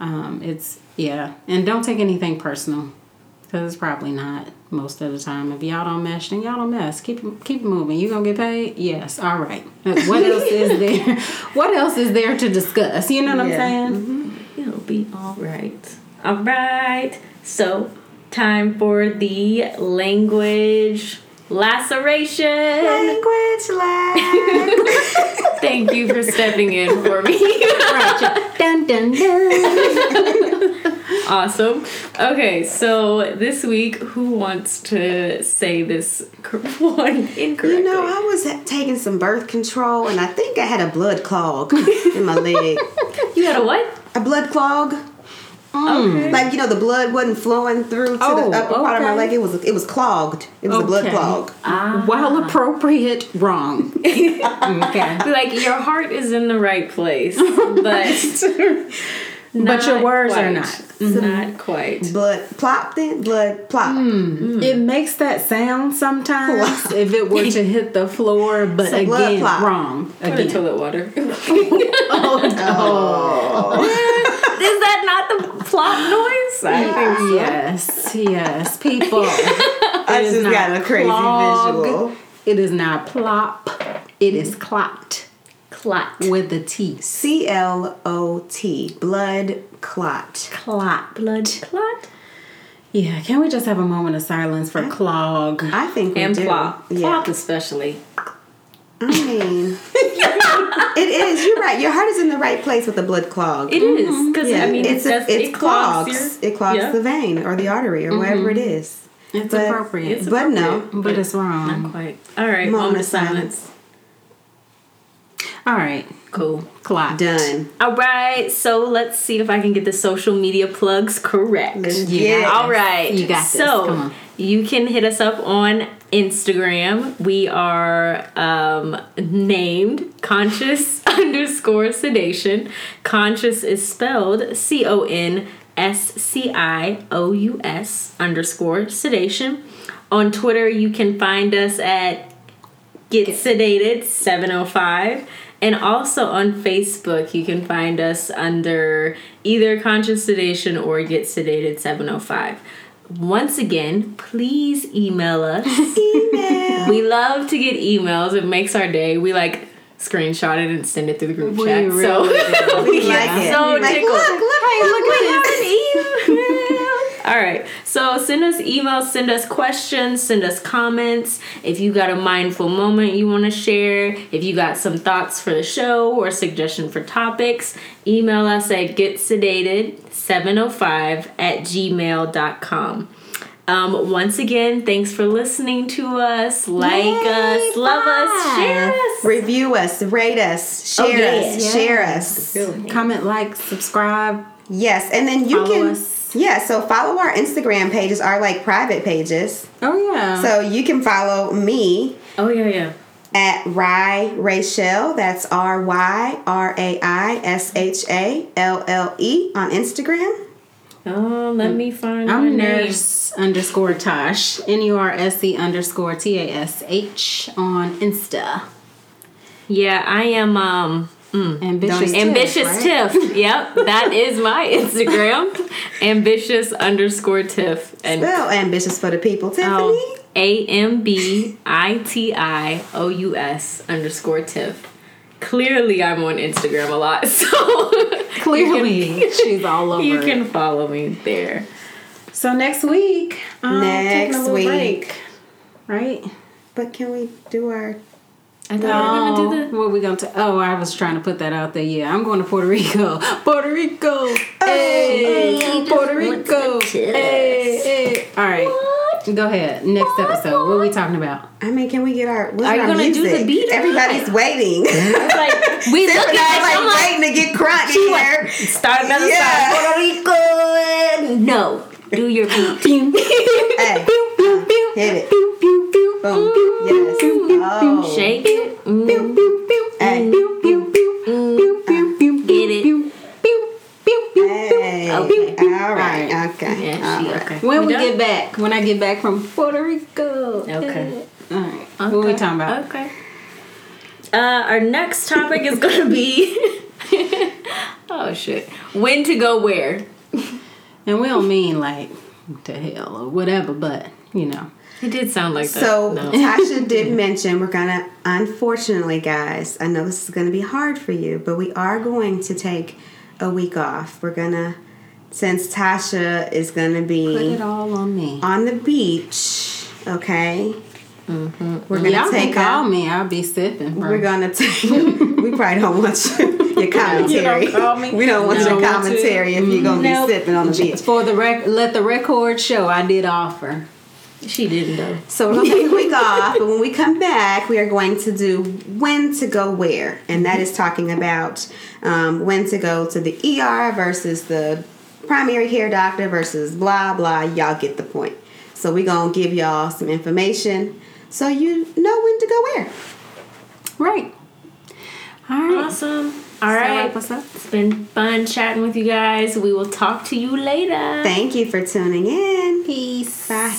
Um, it's, yeah, and don't take anything personal because it's probably not most of the time. If y'all don't mesh, then y'all don't mess. Keep keep moving. You gonna get paid? Yes. All right. What else is <laughs> there? What else is there to discuss? You know what yeah. I'm saying? Mm-hmm. It'll be all right. All right. So time for the language Laceration. Language <laughs> lag. Thank you for stepping in for me. <laughs> dun, dun, dun. awesome. Okay, so this week, who wants to say this <laughs> one incorrectly? You know, I was taking some birth control and I think I had a blood clog in my leg. You had a what? A blood clog. Mm. Okay. Like you know, the blood wasn't flowing through to oh, the upper okay. part of my leg. It was it was clogged. It was okay. a blood clog. Ah. While appropriate, wrong. <laughs> okay. Like your heart is in the right place, <laughs> but. But your words quite. are not. Mm-hmm. Not quite. Blood plop then blood plop. Mm. Mm. It makes that sound sometimes if it were to hit the floor, but again, wrong. Again. toilet water. <laughs> oh no. <laughs> Oh. Is that not the plop noise? I think so. Yes, yes. People. <laughs> I just got a crazy clog. visual. It is not plop. It is clot. Clot. With the T. C L O T. Blood clot. Clot. Blood clot? Yeah, can we just have a moment of silence for clog? I think we and do. clog, Yeah. Plop especially. I mean, <laughs> it is. You're right. Your heart is in the right place with the blood clog. It is because yeah. I mean, it's a, it, it clogs. clogs your, it clogs yeah. the vein or the artery or mm-hmm. whatever it is. It's but, appropriate. It's but no, but, but it's wrong. Not quite. All right. Moment, moment of silence. silence. All right. Cool. Clock. Done. All right. So let's see if I can get the social media plugs correct. Yeah. All right. You got this. So you can hit us up on Instagram. We are um, named conscious <laughs> underscore sedation. Conscious is spelled C O N S C I O U S underscore sedation. On Twitter, you can find us at Get Sedated 705. And also on Facebook, you can find us under either Conscious Sedation or Get Sedated 705 once again, please email us. Email. we love to get emails. It makes our day. We like screenshot it and send it through the group we chat. Really <laughs> so we like it. so like, look, look, hey, look, look at this. All right. So send us emails, send us questions, send us comments. If you got a mindful moment you want to share, if you got some thoughts for the show or suggestion for topics, email us at getsedated705 at gmail.com. Um, once again, thanks for listening to us. Like Yay, us, love us, share us, review us, rate us, share oh, yeah. us, share us. Comment, like, subscribe. Yes, and then you can us Yeah, so follow our Instagram pages, our like private pages. Oh yeah. So you can follow me Oh yeah, yeah. at Rye Rachel. That's R Y R A I S H A L L E on Instagram. Oh, let me find I'm name. nurse underscore Tosh. N U R S E underscore T A S H on Insta. Yeah, I am. Um, mm, Ambitious. Tiff, ambitious right? Tiff. <laughs> Yep, that is my Instagram. ambitious underscore Tiff and Spell ambitious for the people, Tiffany. oh, A M B I T I O U S underscore Tiff. Clearly, I'm on Instagram a lot, <laughs> so Clearly, she's all <laughs> over. you can follow me there. So next week, um, taking Next a week. break, right? But can we do our I thought we were gonna do the. what we gonna? T- oh, I was trying to put that out there. Yeah, I'm going to Puerto Rico. <laughs> Puerto Rico. Oh, hey, oh, Puerto Rico. Hey, hey. All right. Go ahead. Next episode. What are we talking about? I mean, can we get our what's Are you our gonna do the beat Everybody's what? waiting. <laughs> It's like <laughs> we look at like like, waiting to get crunk here. start another Yeah. song. Puerto Rico. No, do your beat. Hey, hit it. Boom. Yes. Oh. Shake it. Mm. Hey. pew, Get it. Hey. Okay. All right. Okay. Yeah, All she right. okay. When we done? get back, when I get back from Puerto Rico. Okay. All right. What are we talking about? Okay. Uh, our next topic is gonna be. <laughs> <laughs> oh shit! When to go where? And we don't mean like to hell or whatever, but you know. It did sound like that. So no. <laughs> Tasha did mention we're gonna unfortunately guys, I know this is gonna be hard for you, but we are going to take a week off. We're gonna since Tasha is gonna be Put it all on me. on the beach, okay? Mm-hmm. We're gonna Y'all take can call a, me. I'll be sipping. bro. we're gonna take <laughs> we probably don't want you, your commentary. <laughs> You don't call me? We don't want You your don't want to? commentary if you're gonna Nope. be sipping on the beach. For the rec, let the record show. I did offer. she didn't though. So we're gonna take a week off, but when we come back, we are going to do when to go where, and that is talking about um, when to go to the ER versus the primary care doctor versus blah blah. Y'all get the point. So we're gonna give y'all some information so you know when to go where. Right. All right. Awesome. All So right. wrap up. It's been fun chatting with you guys. We will talk to you later. Thank you for tuning in. Peace. Bye.